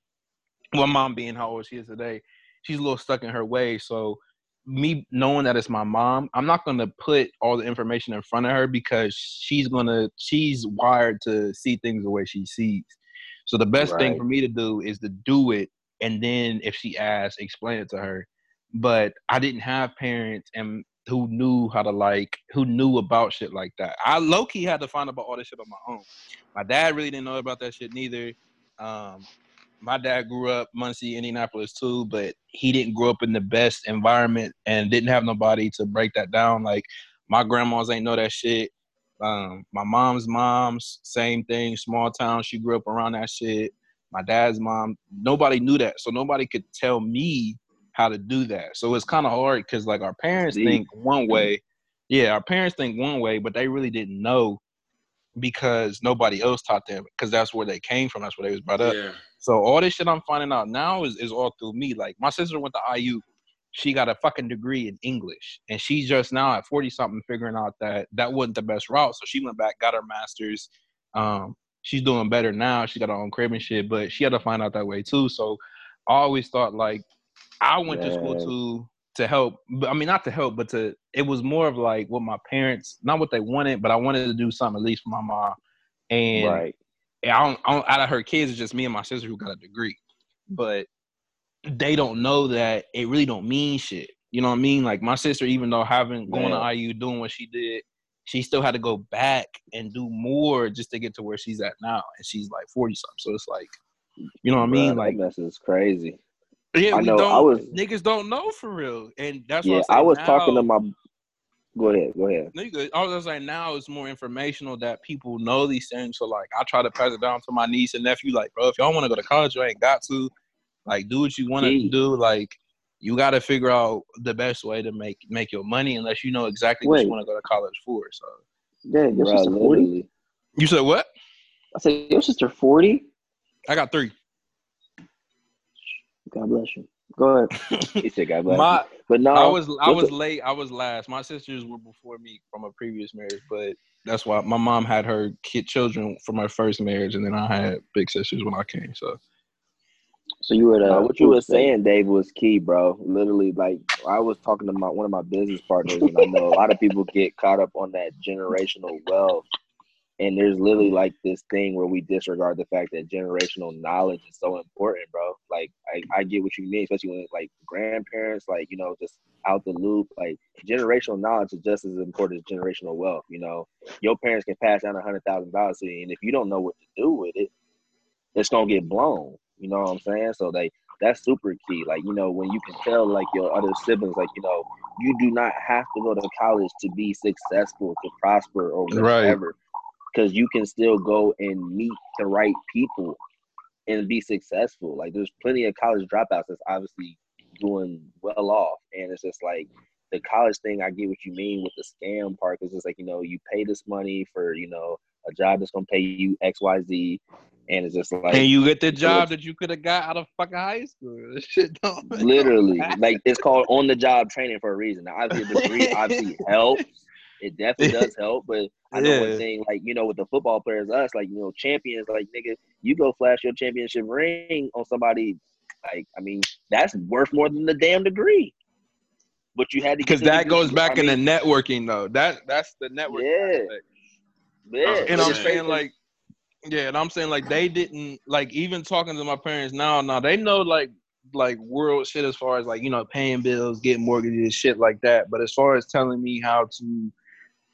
my mom being how old she is today, she's a little stuck in her way So me knowing that it's my mom, I'm not gonna put all the information in front of her because she's gonna she's wired to see things the way she sees. So the best thing for me to do is to do it and then if she asks, explain it to her. But I didn't have parents and who knew how to like who knew about shit like that. I low key had to find about all this shit on my own. My dad really didn't know about that shit neither. Um, my dad grew up Muncie, Indianapolis too, but he didn't grow up in the best environment and didn't have nobody to break that down. Like my grandmas ain't know that shit. Um, my mom's mom's same thing, small town. She grew up around that shit. My dad's mom, nobody knew that, so nobody could tell me how to do that. So it's kind of hard because like our parents think one way, yeah, our parents think one way, but they really didn't know because nobody else taught them because that's where they came from. That's where they was brought up. Yeah. So all this shit I'm finding out now is, is all through me. Like my sister went to IU. She got a fucking degree in English. And she's just now at 40 something figuring out that that wasn't the best route. So she went back, got her master's. Um, she's doing better now. She got her own crib and shit, but she had to find out that way too. So I always thought like I went to school to to help. But I mean not to help, but to it was more of like what my parents, not what they wanted, but I wanted to do something at least for my mom. And Right. I don't, I don't, out of her kids, it's just me and my sister who got a degree. But they don't know that it really don't mean shit. You know what I mean? Like my sister, even though having going to IU doing what she did, she still had to go back and do more just to get to where she's at now. And she's like forty something. So it's like, you know what I mean? That Like, mess is crazy. yeah, I we know, don't. I was- niggas don't know for real, and that's Yeah, what I'm I saying was talking to my Go ahead. Go ahead. No, you good. I was just like, now it's more informational that people know these things. So like, I try to pass it down to my niece and nephew. Like, bro, if y'all want to go to college, you ain't got to. Like, do what you want to do. Like, you got to figure out the best way to make make your money, unless you know exactly what you want to go to college for. So, Yeah, your Bro, sister forty. you said what? I said your sister forty. I got three. God bless you. Go ahead. He said, "God bless." My, But no, I was I was the- late. I was last. My sisters were before me from a previous marriage, but that's why my mom had her kid children from her first marriage, and then I had big sisters when I came. So so you were the Uh, what you were saying, Dave, was key, bro. Literally, like I was talking to my one of my business partners, and I know a lot of people get caught up on that generational wealth. And there's literally like this thing where we disregard the fact that generational knowledge is so important, bro. Like I, I get what you mean, especially when like grandparents, like you know, just out the loop. Like generational knowledge is just as important as generational wealth. You know, your parents can pass down a hundred thousand dollars to you, and if you don't know what to do with it, it's gonna get blown. You know what I'm saying? So they that's super key. Like, you know, when you can tell like your other siblings, like, you know, you do not have to go to college to be successful, to prosper or Right. Because you can still go and meet the right people and be successful. Like there's plenty of college dropouts that's obviously doing well off. And it's just like the college thing, I get what you mean with the scam part. Cause it's like, you know, you pay this money for, you know, a job that's gonna pay you XYZ. And it's just like and you get the job that you could have got out of fucking high school. This shit don't literally like it's called on the job training for a reason. Now, obviously, the degree obviously helps. It definitely does help, but I know Yeah. one thing, like you know, with the football players, us, like you know, champions, like nigga, you go flash your championship ring on somebody, like I mean, that's worth more than the damn degree. But you had to because that degree. goes back I in mean, the networking though. That that's the network Yeah. aspect. yeah, oh, And I'm saying like, yeah, and I'm saying like they didn't like even talking to my parents now. Now they know like like world shit as far as like you know paying bills, getting mortgages, shit like that. But as far as telling me how to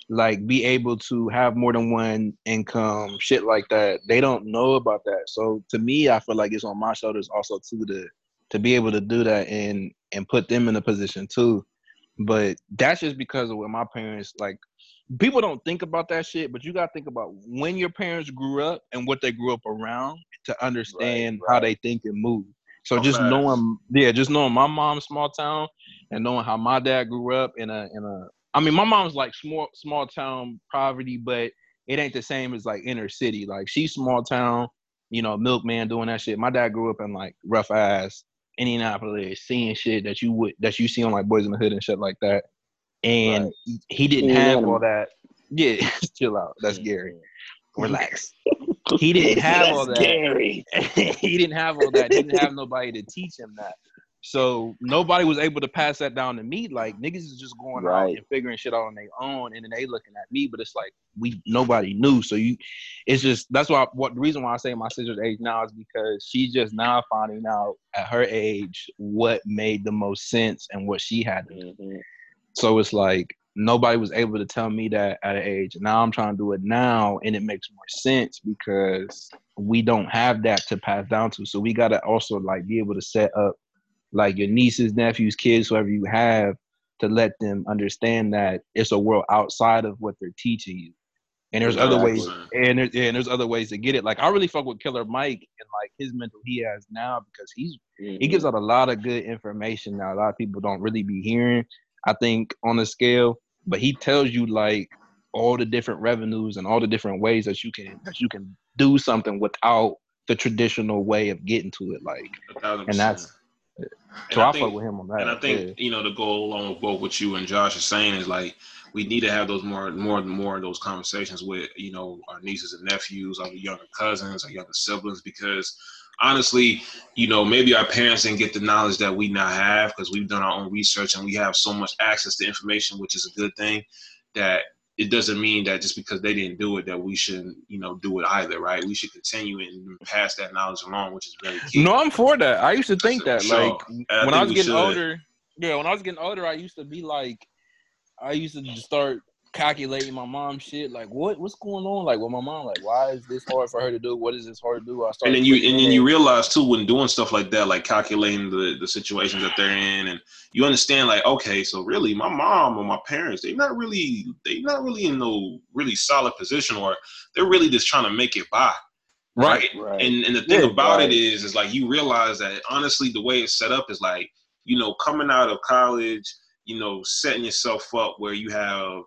like be able to have more than one income, shit like that, they don't know about that. So to me, I feel like it's on my shoulders also too to to be able to do that and and put them in a position too. But that's just because of what my parents like people don't think about that shit, but you gotta think about when your parents grew up and what they grew up around to understand how they think and move. So just knowing, yeah, just knowing my mom's small town and knowing how my dad grew up in a in a. I mean, my mom's like small small town poverty, but it ain't the same as like inner city. Like she's small town, you know, milkman doing that shit. My dad grew up in like rough ass Indianapolis, seeing shit that you would that you see on like Boyz n the Hood and shit like that. And he didn't Yeah, have all that. Yeah, chill out. That's Gary. Relax. He didn't have all that. Gary. he didn't have all that. He didn't have nobody to teach him that. So nobody was able to pass that down to me. Like niggas is just going out Right. and figuring shit out on their own, and then they looking at me. But it's like we nobody knew. So you, it's just that's why. What the reason why I say my sister's age now is because she's just now finding out at her age what made the most sense and what she had to do. Mhm. So it's like nobody was able to tell me that at an age. Now I'm trying to do it now, and it makes more sense because we don't have that to pass down to. So we gotta also like be able to set up like your nieces, nephews, kids, whoever you have, to let them understand that it's a world outside of what they're teaching you. And there's other ways, and, there, yeah, and there's other ways to get it. Like I really fuck with Killer Mike and like his mental he has now because he's he Mhm. gives out a lot of good information now. A lot of people don't really be hearing, I think, on the scale. But he tells you like all the different revenues and all the different ways that you can that you can do something without the traditional way of getting to it. Like And that's-. So I, I think- with him on that. And I think yeah. you know to go along with both what you and Josh are saying is like we need to have those more, more and more of those conversations with you know our nieces and nephews, our younger cousins, our younger siblings, because honestly, you know maybe our parents didn't get the knowledge that we now have because we've done our own research and we have so much access to information, which is a good thing. That it doesn't mean that just because they didn't do it that we shouldn't you know do it either, right? We should continue and pass that knowledge along, which is very key. No, I'm for that. I used to think that. Sure. Like I when I was getting should. older, yeah, when I was getting older, I used to be like, I used to start calculating my mom's shit. Like, what what's going on? Like, with my mom, like, why is this hard for her to do? What is this hard to do? I and then you and then you realize too when doing stuff like that, like calculating the the situations that they're in, and you understand like, okay, so really, my mom or my parents, they're not really they're not really in no really solid position, or they're really just trying to make it by. right. Right. And and the thing Yeah, about right. it is, is like you realize that honestly, the way it's set up is like, you know, coming out of college, you know, setting yourself up where you have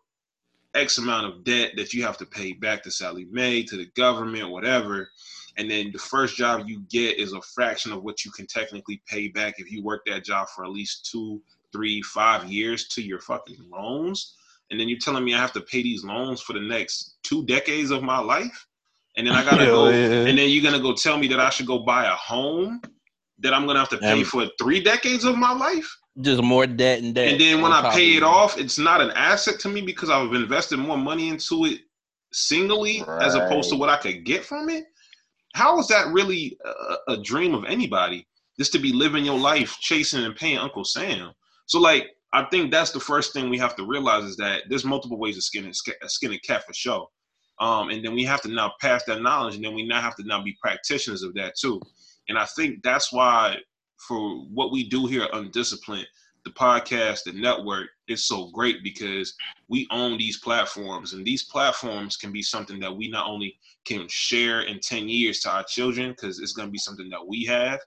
X amount of debt that you have to pay back to Sallie Mae, to the government, whatever. And then the first job you get is a fraction of what you can technically pay back if you work that job for at least two, three, five years to your fucking loans. And then you're telling me I have to pay these loans for the next two decades of my life? And then I gotta go yeah. and then you're gonna go tell me that I should go buy a home that I'm gonna have to pay Um, for three decades of my life. Just more debt and debt. And then when I pay it off, it's not an asset to me because I've invested more money into it singly as opposed to what I could get from it. How is that really a, a dream of anybody? Just to be living your life chasing and paying Uncle Sam. So like I think that's the first thing we have to realize is that there's multiple ways of skinning skinning cat for show. Um, and then we have to now pass that knowledge, and then we now have to now be practitioners of that too. And I think that's why for what we do here at Undisciplined, the podcast, the network is so great because we own these platforms, and these platforms can be something that we not only can share in 10 years to our children, because it's going to be something that we have.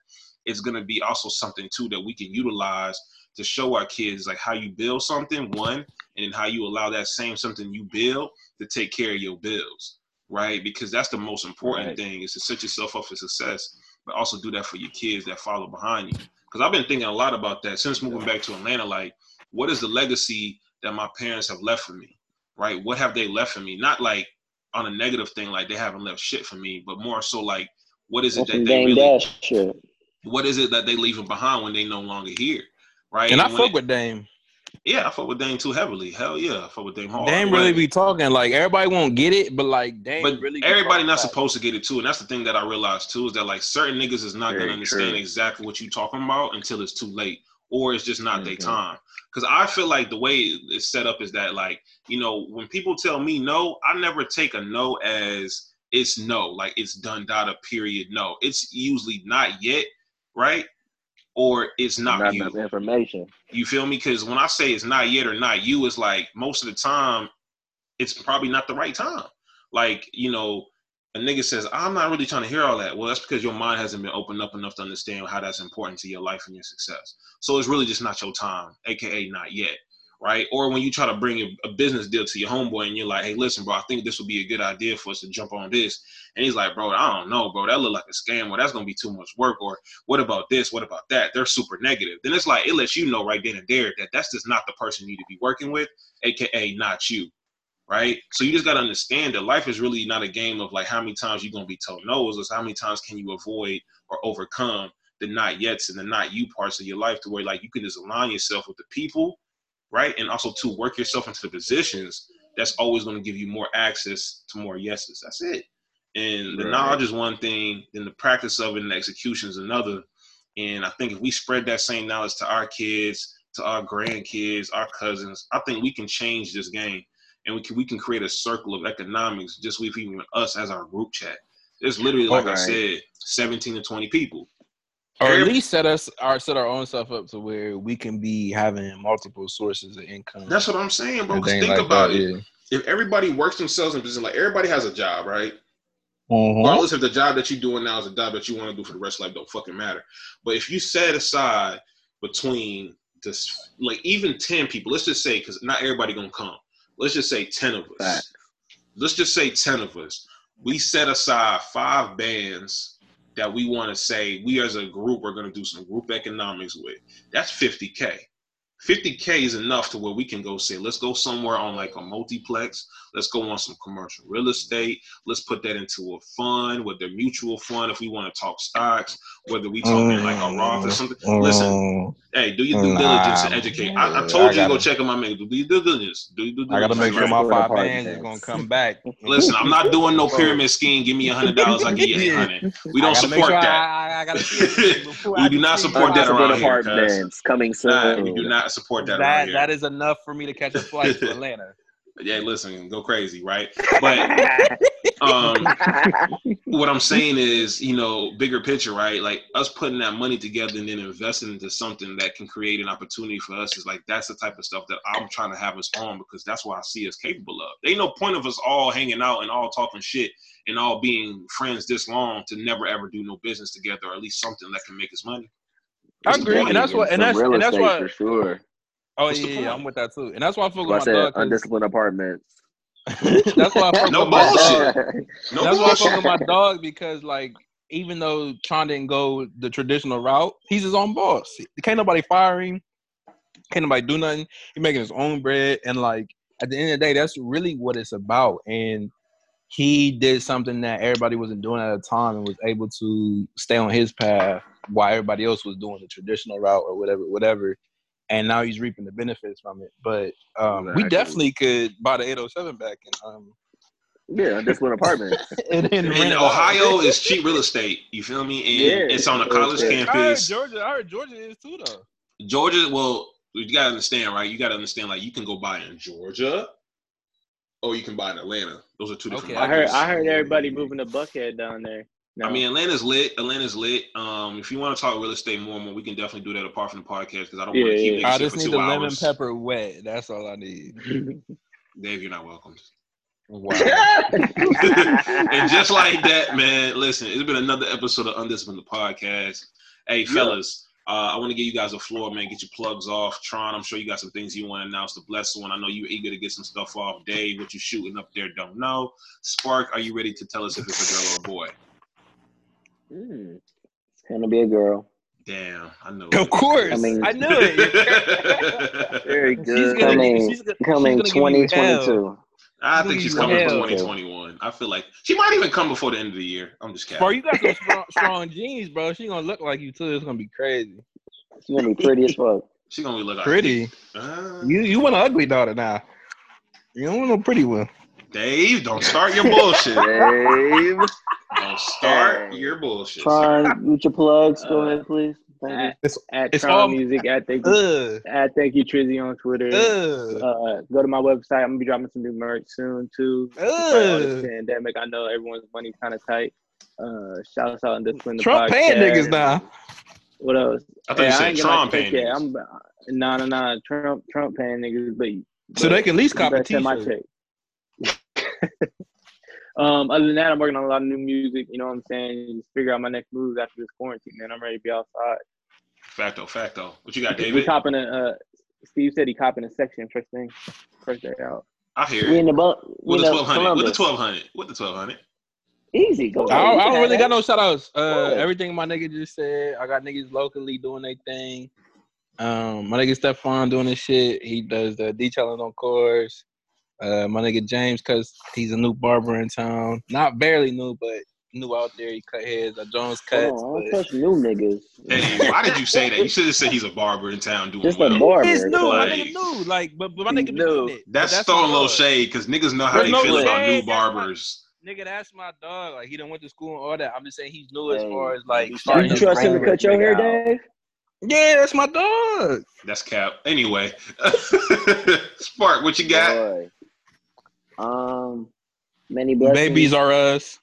It's going to be also something too that we can utilize to show our kids like how you build something, one, and then how you allow that same something you build to take care of your bills, right? Because that's the most important Right. thing is to set yourself up for success, but also do that for your kids that follow behind you. Because I've been thinking a lot about that since moving back to Atlanta. Like, what is the legacy that my parents have left for me, right? What have they left for me? Not like on a negative thing, like they haven't left shit for me, but more so like, what is it That's that some they Dame really, shit. what is it that they leaving behind when they no longer here, right? And I when fuck it- with Dame. Yeah, I fuck with Dame too heavily. Hell yeah, I fuck with Dame hard. Dame really be talking like everybody won't get it, but like Dame but really. everybody not supposed to get it too, and that's the thing that I realized too is that like certain niggas is not Very gonna understand true. exactly what you talking about until it's too late, or it's just not their Mhm. time. Because I feel like the way it's set up is that like you know when people tell me no, I never take a no as it's no, like it's done, data, period. No, it's usually not yet, right? Or it's not, Not you. enough information. You feel me? Because when I say it's not yet or not you, it's like most of the time, it's probably not the right time. Like, you know, a nigga says, I'm not really trying to hear all that. Well, that's because your mind hasn't been opened up enough to understand how that's important to your life and your success. So it's really just not your time, aka not yet. Right. Or when you try to bring a, business deal to your homeboy and you're like, hey, listen, bro, I think this would be a good idea for us to jump on this. And he's like, bro, I don't know, bro. That look like a scam or that's gonna be too much work. Or what about this? What about that? They're super negative. Then it's like it lets you know right then and there that that's just not the person you need to be working with, aka not you, right? So you just gotta understand that life is really not a game of like how many times you're gonna be told no's, it's how many times can you avoid or overcome the not yets and the not you parts of your life to where like you can just align yourself with the people, right? And also to work yourself into the positions that's always gonna give you more access to more yeses. That's it. And the Right. knowledge is one thing, then the practice of it and the execution is another. And I think if we spread that same knowledge to our kids, to our grandkids, our cousins, I think we can change this game. And we can we can create a circle of economics just with even us as our group chat. There's literally, like I said, 17 to 20 people. Or at least set us our set our own stuff up to where we can be having multiple sources of income. That's what I'm saying, bro. and 'Cause think like about that, it. If everybody works themselves in business, like everybody has a job, right? Yeah. Mhm. regardless if the job that you're doing now is a job that you want to do for the rest of life, don't fucking matter. But if you set aside between this, like even ten people, let's just say, because not everybody gonna come. Let's just say ten of us. Facts. Let's just say ten of us. We set aside five bands that we want to say we as a group are gonna do some group economics with. That's fifty k. 50k is enough to where we can go say, let's go somewhere on like a multiplex. Let's go on some commercial real estate. Let's put that into a fund, whether mutual fund, if we want to talk stocks, whether we talking like a Roth or something. Listen, Mm, hey, do your due Nah, diligence and educate. I, I told I you to go check on my man. Do your due diligence. Do your due diligence. I gotta make sure my five apart bands is gonna come back. Listen, I'm not doing no pyramid scheme. Give me a hundred dollars, I give you eight hundred. We don't support sure that. I, I, I gotta see it before We do not support that around here, bands coming soon. Nah, we do not support that, around That here. that is enough for me to catch a flight to Atlanta. Yeah, listen, go crazy, right? But um, what I'm saying is, you know, bigger picture, right? Like us putting that money together and then investing into something that can create an opportunity for us is like that's the type of stuff that I'm trying to have us on because that's what I see us capable of. There ain't no point of us all hanging out and all talking shit and all being friends this long to never ever do no business together or at least something that can make us money. I agree, and that's what, and that's, and that's why. for sure. Oh What's yeah, yeah. I'm with that too, and that's why I fuck with I my said, dog. 'cause- undisciplined apartments. that's why I fuck No with my bullshit. dog. No That's why I fuck bullshit. with my dog because like even though Tron didn't go the traditional route, he's his own boss. Can't nobody fire him. Can't nobody do nothing. He making his own bread, and like at the end of the day, that's really what it's about. And he did something that everybody wasn't doing at the time, and was able to stay on his path while everybody else was doing the traditional route or whatever, whatever. And now he's reaping the benefits from it. But um, we definitely could buy the 807 back and um, Yeah, undisciplined apartments. and then rent And it out. Ohio is cheap real estate. You feel me? And Yeah. it's on a college Yeah. I heard campus. Georgia. I heard Georgia is too though. Georgia, well, you gotta understand, right? You gotta understand, like you can go buy in Georgia, or you can buy in Atlanta. Those are two different. Okay, I heard. I heard everybody moving to Buckhead down there. I mean, Atlanta's lit. Atlanta's lit. Um, if you want to talk real estate more, and more, we can definitely do that apart from the podcast because I don't want to keep yeah. niggas I just for need two the lemon pepper wet. That's all I need. Dave, you're not welcome. Wow. and just like that, man, listen, it's been another episode of Undisciplined the podcast. Hey, fellas, uh, I want to give you guys a floor, man. Get your plugs off. Tron, I'm sure you got some things you want to announce. The blessed one, I know you're eager to get some stuff off. Dave, what you shooting up there? Don't know. Spark, are you ready to tell us if it's a girl or a boy? Mm. It's gonna be a girl. Damn, I know. of course, I mean- I knew it. it. Very She's good. gonna, Coming- she's gonna, Coming she's gonna give 2022. I think she's coming for 2021. I feel like she might even come before the end of the year. I'm just kidding. Bro, you got some strong, strong genes, bro. She gonna look like you too. It's gonna be crazy. It's gonna be pretty as fuck. She's gonna be looking Pretty. Uh, You you want an ugly daughter now? You don't want no pretty one. Dave, don't start your bullshit. Dave. Don't start your bullshit. sir. Tron, with your plugs, go Uh, ahead, please. Thank you. at, at it's Tron all- Music, at thank you, Ugh. at thank you Trizzy on Twitter. Ugh. Uh, go to my website. I'm gonna be dropping some new merch soon too. Despite all this Ugh. pandemic, I know everyone's money's kind of tight. Uh, shouts out Undisciplined. the Trump paying niggas now. What else? I thought you I said ain't get Trump paying yet. niggas. I'm no, no, no. Trump, Trump paying niggas, but So they can at least you cop a better my check. um, other than that, I'm working on a lot of new music. You know what I'm saying? Just figure out my next moves after this quarantine, man. I'm ready to be outside. Facto, facto. What you got, We David? copping a. Uh, Steve said he copping a section first thing, first day out. I hear We in the bu- we With in the the 1200. With the 1200. With the 1200. Easy, go. I don't, I don't really have got no shout outs. Uh, everything my nigga just said. I got niggas locally doing their thing. Um, my nigga Stefan doing his shit. He does the detailing on cars. Uh, my nigga James, cause he's a new barber in town. Not barely new, but new out there. He cut heads. Uh, Jones cuts. Hold on, I but- don't touch new niggas. Hey, why did you say that? You should have said he's a barber in town doing Just a barber. He's new. my nigga new. Like, but, but my nigga new. doing it. But That's, throwing a little shade because niggas know how There's they no feel about new that's my- barbers. Nigga, that's my dog. Like he done went to school and all that. I'm just saying he's new as far as like you starting You trust him to cut your hair, nigga out. Dave? Yeah, that's my dog. That's cap. Anyway, Spark, what you got? Boy. Um, many blessings. Babies R Us.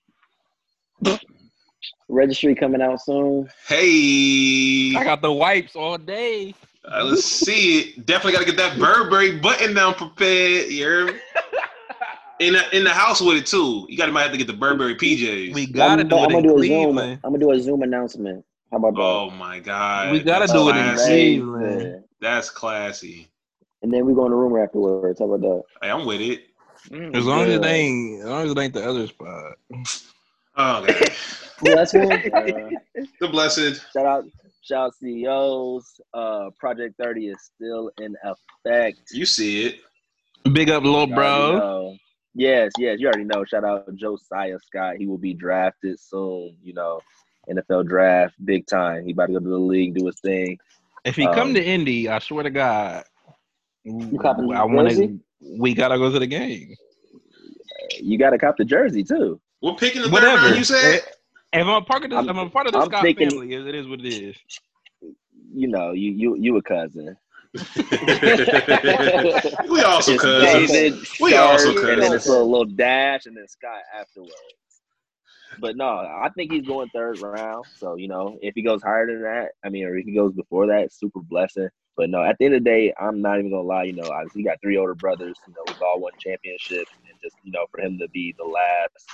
registry coming out soon. Hey, I got the wipes all day. uh, let's see it. Definitely got to get that Burberry button down prepared. You hear? In the, in the house with it too. You got to might have to get the Burberry PJs. We gotta I'm, do I'm it gonna in do a Zoom. Cleveland. I'm gonna do a Zoom announcement. How about that? oh my god, We gotta That's do it in classy. Cleveland. Yeah. That's classy. And then we go in the room afterwards. How about that? Hey, I'm with it. Mm, As long as it ain't, as long as it ain't the other spot. Oh, okay. Blessing. Uh, the blessed. Shout out, shout out CEOs. Uh, Project 30 is still in effect. You see it. Big up, little bro. know. Yes, yes, you already know. Shout out Josiah Scott. He will be drafted soon. You know, NFL draft, big time. He about to go to the league, do his thing. If he come Um, to Indy, I swear to God, copping I want to. We gotta go to the game. You got to cop the jersey too. We're picking the third Whatever. round? You said. Eh, if I'm a part of this, I'm- I'm, a part of the I'm Scott thinking- family. It it is what it is. You know, you you you a cousin. we also It's cousins. David, We also cousins. and then it's a little, little dash, and then Scott afterwards. But no, I think he's going third round. So you know, if he goes higher than that, I mean, or if he goes before that, super blessing. But no, at the end of the day, I'm not even gonna lie. You know, obviously, he got three older brothers. You know, we've all won championships, and just you know, for him to be the last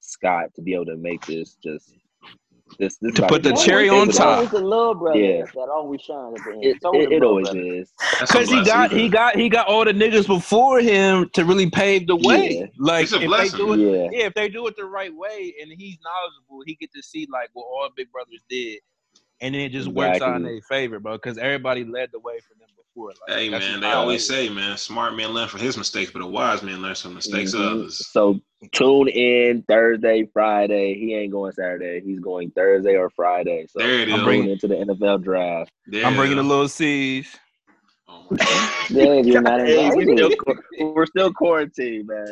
Scott to be able to make this, just this, this To put the cherry on favorites. It's top. the little brother Yeah. that always shines at the end. It, It's always it, it always brother. is. Because he blessing. got he got he got all the niggas before him to really pave the way. Yeah. Like It's a if they do it, Yeah. yeah, if they do it the right way and he's knowledgeable, he get to see like what all big brothers did, and then it just works out in Exactly. their favor, bro. Because everybody led the way for them before. Like, Hey man, they always is. say, man, smart man learn from his mistakes, but a wise man learns from mistakes of Mhm. others. So tune in Thursday, Friday. He ain't going Saturday. He's going Thursday or Friday. So There it I'm is. bringing into the NFL draft. There I'm bringing the little C's. Oh. Dave, you're not Hey, we invited. still, qu- we're still quarantined, man.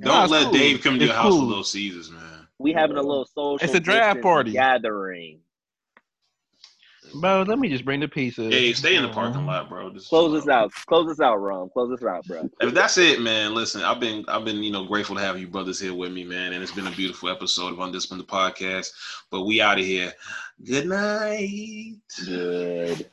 Don't Nah, let cool. Dave come to your It's house cool. with Little Caesars, man. We having a little social. It's a draft party. gathering. Bro, let me just bring the pieces. Dave, stay in the parking um, lot, bro. Just Close this out. Close this out, Ron. Close this out, bro. If that's it, man. Listen, I've been I've been you know grateful to have you brothers here with me, man, and it's been a beautiful episode of Undisciplined the podcast. But we out of here. Good night. Good.